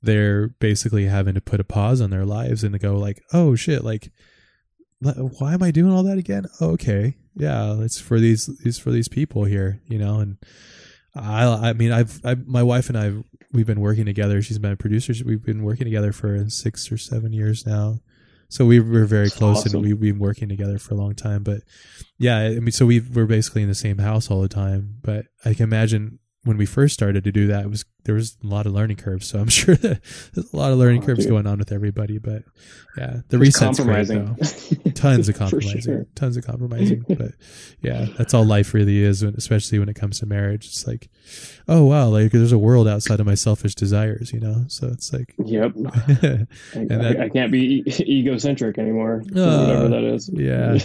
they're basically having to put a pause on their lives and to go like oh shit like why am I doing all that again? Oh, okay, yeah, it's for these, it's for these people here, you know. And I, I mean, I've, I, my wife and I, we've been working together. She's been a producer. We've been working together for six or seven years now. So we were very That's close, awesome. and we've been working together for a long time. But yeah, I mean, so we we're basically in the same house all the time. But I can imagine when we first started to do that, it was there was a lot of learning curves. So I'm sure that there's a lot of learning Oh, curves dude. going on with everybody. But yeah, the It's reset's great though tons of compromising sure. tons of compromising but yeah that's all life really is especially when it comes to marriage it's like oh wow like there's a world outside of my selfish desires you know so it's like Yep. I, And I- that- I can't be e- egocentric anymore. or Oh, whatever that is. Yeah,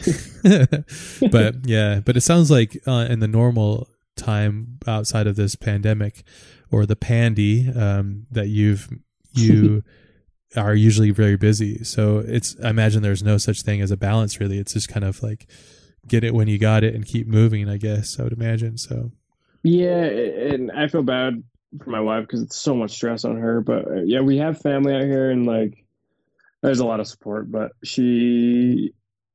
but yeah but it sounds like uh, in the normal time outside of this pandemic or the pandy um, that you've you are usually very busy so it's i imagine there's no such thing as a balance really it's just kind of like get it when you got it and keep moving i guess i would imagine so Yeah, and I feel bad for my wife because it's so much stress on her. But uh, yeah, we have family out here, and like, there's a lot of support. But she,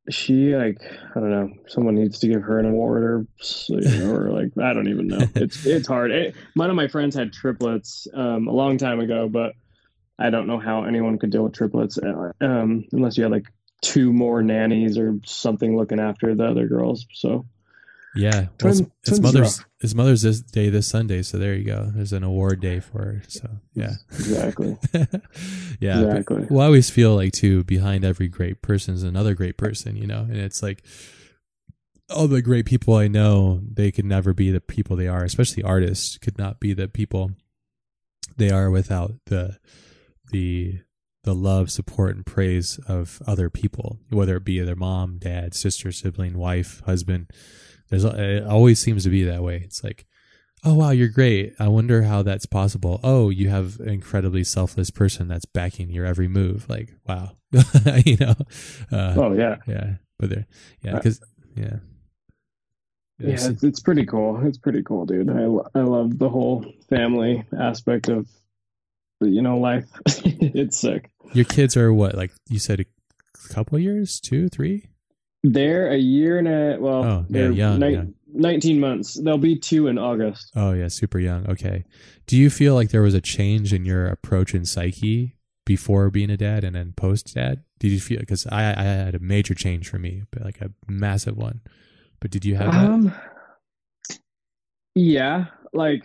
she like, I don't know. Someone needs to give her an award, or you know, or like, I don't even know. It's it's hard. It, one of my friends had triplets um, a long time ago, but I don't know how anyone could deal with triplets uh, um, unless you had like two more nannies or something looking after the other girls. So yeah. Well, it's, it's mother's it's mother's this day this sunday so there you go. There's an award day for her so yeah. Exactly, yeah exactly. Well, I always feel like too behind every great person is another great person, you know, and it's like all the great people I know, they could never be the people they are, especially artists could not be the people they are without the the the love, support, and praise of other people, whether it be their mom, dad, sister, sibling, wife, husband. There's it always seems to be that way. It's like, oh wow, you're great. I wonder how that's possible. Oh, you have an incredibly selfless person that's backing your every move. Like, wow, you know. Uh, Oh yeah, yeah, but there, yeah, because yeah, yeah. It's, it's pretty cool. It's pretty cool, dude. I I love the whole family aspect of you know life. it's sick. Your kids are what? Like you said, a couple years, two, three. They're a year and a well. Oh, yeah, they're young, ni- young. Nineteen months. They'll be two in August. Oh yeah, super young. Okay. Do you feel like there was a change in your approach in psyche before being a dad and then post dad? Did you feel because I I had a major change for me, but like a massive one. But did you have that? Um. Yeah, like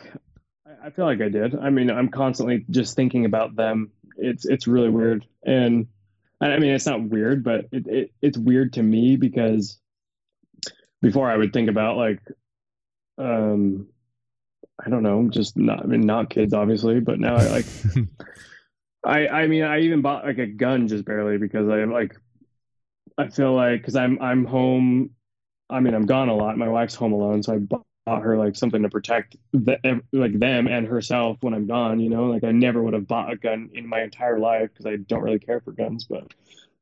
I I feel like I did. I mean, I'm constantly just thinking about them. It's it's really weird, and I I mean, it's not weird, but it, it it's weird to me because before I would think about like, um, I don't know, just not I mean, not kids, obviously, but now I like. I I mean I even bought like a gun just barely because I like I feel like because I'm I'm home. I mean, I'm gone a lot. My wife's home alone, so I bought her like something to protect the, like them and herself when I'm gone. You know, like I never would have bought a gun in my entire life because I don't really care for guns. But,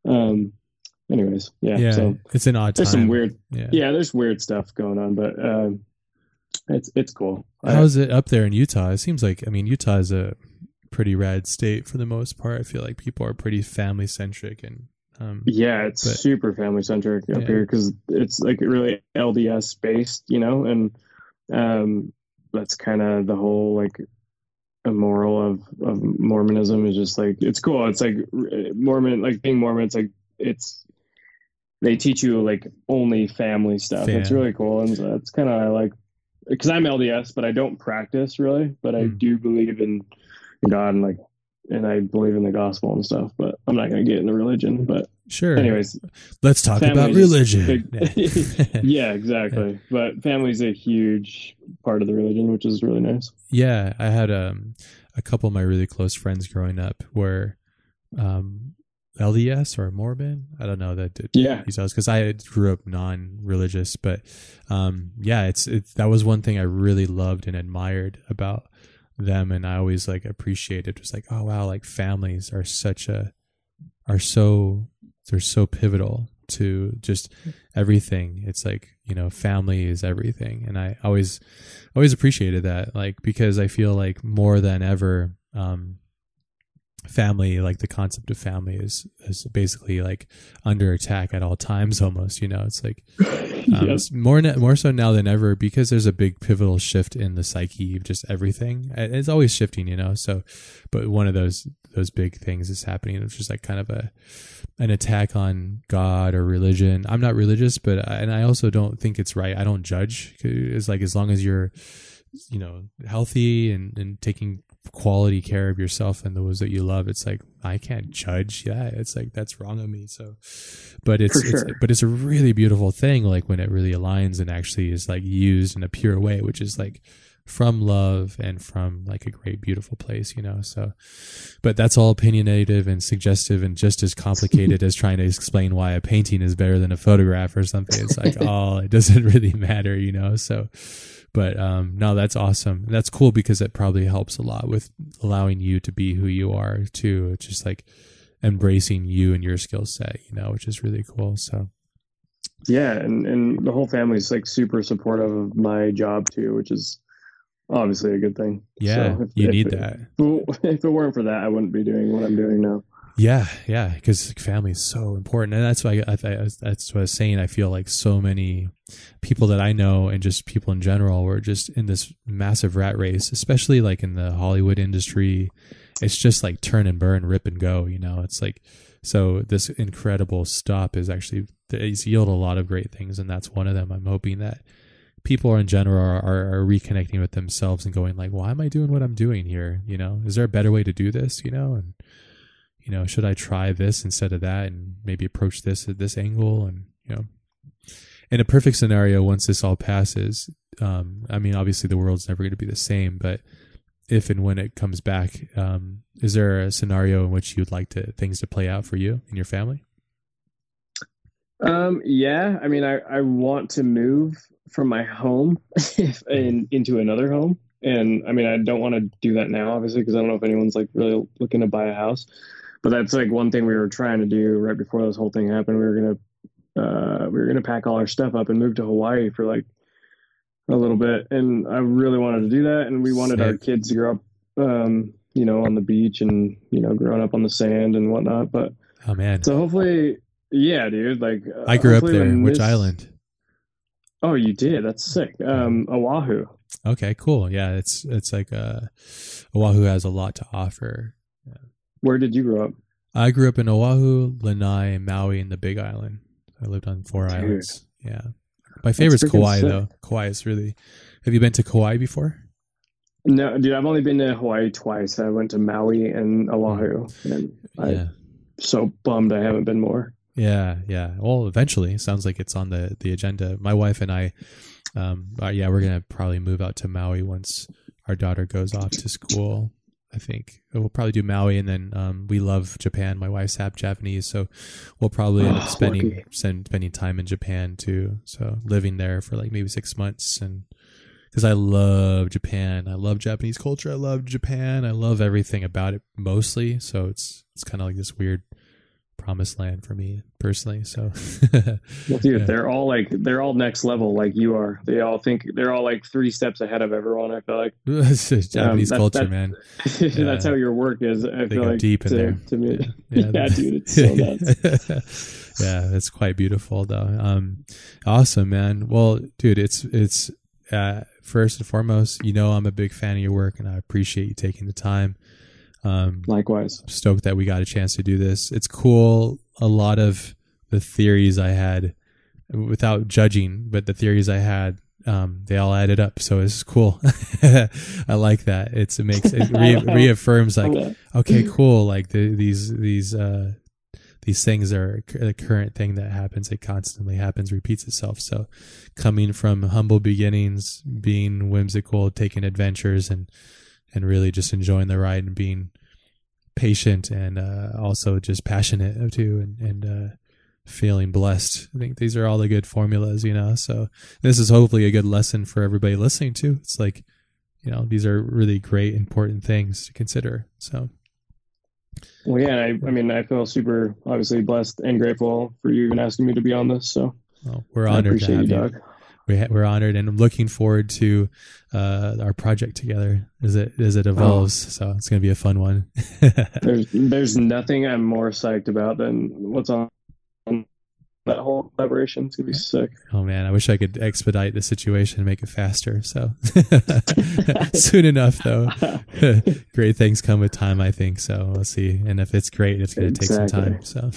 um, anyways, yeah. Yeah, So it's an odd there's time. some weird, Yeah. yeah, there's weird stuff going on, but um, it's it's cool. How's it up there in Utah? It seems like I mean Utah is a pretty rad state for the most part. I feel like people are pretty family centric and um, Yeah, it's But- super family centric up Yeah. here because it's like really LDS based, you know, and um, that's kind of the whole like immoral of of Mormonism is just like it's cool. It's like Mormon, like being Mormon. It's like it's they teach you like only family stuff. It's really cool, and so that's kind of I like because I'm LDS, but I don't practice really, but I Hmm. do believe in God and like. And I believe in the gospel and stuff, but I'm not going to get into religion. But sure. anyways, let's talk about religion. big- yeah, exactly. But family's a huge part of the religion, which is really nice. Yeah, I had um, a couple of my really close friends growing up were um, LDS or Mormon. I don't know that Yeah. details because I grew up non-religious, but um, yeah, it's it's that was one thing I really loved and admired about them, and I always like appreciated. Just like, oh wow, like families are such a are so they're so pivotal to just everything. It's like you know, family is everything, and I always always appreciated that, like because I feel like more than ever, um, family, like the concept of family, is is basically like under attack at all times. Almost, you know, it's like um, yes. more more so now than ever because there's a big pivotal shift in the psyche of just everything. It's always shifting, you know. So, but one of those those big things is happening, which is like kind of a an attack on God or religion. I'm not religious, but I, and I also don't think it's right. I don't judge. It's like as long as you're, you know, healthy and and taking quality care of yourself and those that you love it's like i can't judge yeah it's like that's wrong of me. So but it's, For it's but it's a really beautiful thing like when it really aligns and actually is like used in a pure way which is like from love and from like a great beautiful place you know? So but that's all opinionative and suggestive and just as complicated as trying to explain why a painting is better than a photograph or something. It's like oh it doesn't really matter you know? So but um no that's awesome that's cool because it probably helps a lot with allowing you to be who you are too it's just like embracing you and your skill set you know which is really cool so Yeah, and and the whole family's like super supportive of my job too, which is obviously a good thing. yeah So if- you if need it- that If it weren't for that, I wouldn't be doing what I'm doing now. Yeah, yeah, because family is so important, and that's why I, I, that's what I was saying. I feel like so many people that I know, and just people in general, were just in this massive rat race, especially like in the Hollywood industry. It's just like turn and burn, rip and go. You know, it's like so. This incredible stop is actually it's yielded a lot of great things, and that's one of them. I'm hoping that people in general are, are, are reconnecting with themselves and going like, why am I doing what I'm doing here? You know, is there a better way to do this? You know, and you know, should I try this instead of that and maybe approach this at this angle? And, you know, in a perfect scenario, once this all passes, um, I mean, obviously the world's never going to be the same, but if and when it comes back, um, is there a scenario in which you'd like to things to play out for you and your family? Um, yeah, I mean, I, I want to move from my home and into another home. And I mean, I don't want to do that now, obviously, because I don't know if anyone's like really looking to buy a house. But that's like one thing we were trying to do right before this whole thing happened. We were gonna uh, we were gonna pack all our stuff up and move to Hawaii for like a little bit, and I really wanted to do that. And we wanted our kids to grow up, um, you know, on the beach and you know, growing up on the sand and whatnot. But Oh man, so hopefully, yeah, dude. Like I grew up there. Which this- island? Oh, you did. That's sick. Um, Oahu. Okay, cool. Yeah, it's it's like uh, Oahu has a lot to offer. Where did you grow up? I grew up in Oahu, Lanai, Maui, and the Big Island. I lived on four Dude. islands. Yeah, my favorite's freaking Kauai sick. though. Kauai is really. Have you been to Kauai before? No, dude. I've only been to Hawaii twice. I went to Maui and Oahu, and I'm yeah, so bummed I haven't been more. yeah, yeah. Well, eventually, sounds like it's on the the agenda. My wife and I, um, uh, yeah, we're gonna probably move out to Maui once our daughter goes off to school. I think we'll probably do Maui, and then um, we love Japan. My wife's half Japanese, so we'll probably end up spending spend, spending time in Japan too. So living there for like maybe six months, and because I love Japan, I love Japanese culture, I love Japan, I love everything about it mostly. So it's it's kind of like this weird promised land for me personally. So Well, dude, Yeah. they're all like they're all next level, like you are. They all think they're all like three steps ahead of everyone. I feel like Japanese that- culture, that- man. that's how your work is. I They feel go like deep in to, there. to me. Yeah, Yeah, dude, it's so nuts. yeah, it's quite beautiful though. Um, awesome, man. Well, dude, it's it's uh, first and foremost, you know, I'm a big fan of your work, and I appreciate you taking the time. Um, Likewise. I'm stoked that we got a chance to do this. It's cool. A lot of the theories I had, without judging, but the theories I had, um, they all added up. So it's cool. I like that. It's it makes it re- reaffirms like okay, cool. Like the, these these uh these things are a current thing that happens. It constantly happens, repeats itself. So coming from humble beginnings, being whimsical, taking adventures, and and really just enjoying the ride and being patient and uh, also just passionate too, and and uh, feeling blessed. I think these are all the good formulas, you know. So this is hopefully a good lesson for everybody listening too. It's like you know these are really great important things to consider. So. Well, yeah, I, I mean, I feel super obviously blessed and grateful for you even asking me to be on this. So Well, we're honored to have you, you. Doug. We ha- we're honored, and I'm looking forward to uh, our project together as it as it evolves. So it's gonna be a fun one. There's there's nothing I'm more psyched about than what's on that whole collaboration. It's gonna be sick. oh man, I wish I could expedite the situation and make it faster. So soon enough, though. great things come with time, I think. So we'll see. And if it's great, it's gonna take some time. So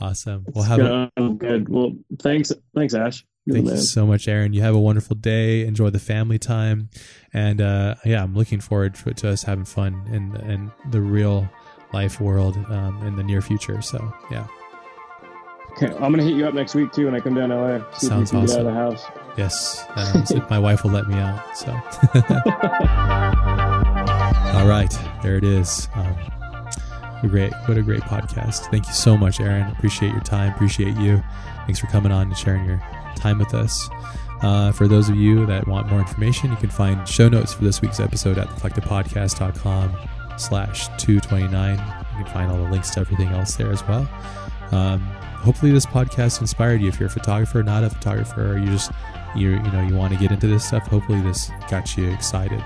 awesome. We'll have a, good. Well, thanks, thanks, Ash. Thank you so much, Aaron. You have a wonderful day. Enjoy the family time, and uh, yeah, I'm looking forward to, to us having fun in in the real life world um, in the near future. So yeah, Okay, I'm gonna hit you up next week too when I come down to LA. Sounds if you can awesome. get out of the house. yes, um, so my wife will let me out. So all right, there it is. Um, a great, what a great podcast. Thank you so much, Aaron. Appreciate your time. Appreciate you. Thanks for coming on and sharing your time with us. Uh, for those of you that want more information, you can find show notes for this week's episode at thecollectivepodcast.com slash 229. You can find all the links to everything else there as well. Um, hopefully this podcast inspired you. If you're a photographer, not a photographer, or you just, you you know, you want to get into this stuff, hopefully this got you excited.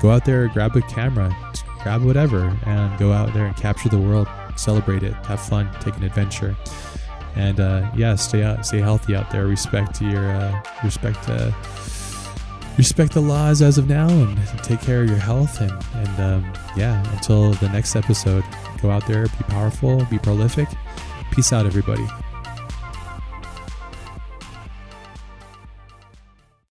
Go out there, grab a camera, grab whatever, and go out there and capture the world, celebrate it, have fun, take an adventure and uh, yeah, stay out, stay healthy out there. Respect your uh, respect uh, respect the laws as of now, and take care of your health. And and um, yeah, until the next episode, go out there, be powerful, be prolific. Peace out, everybody.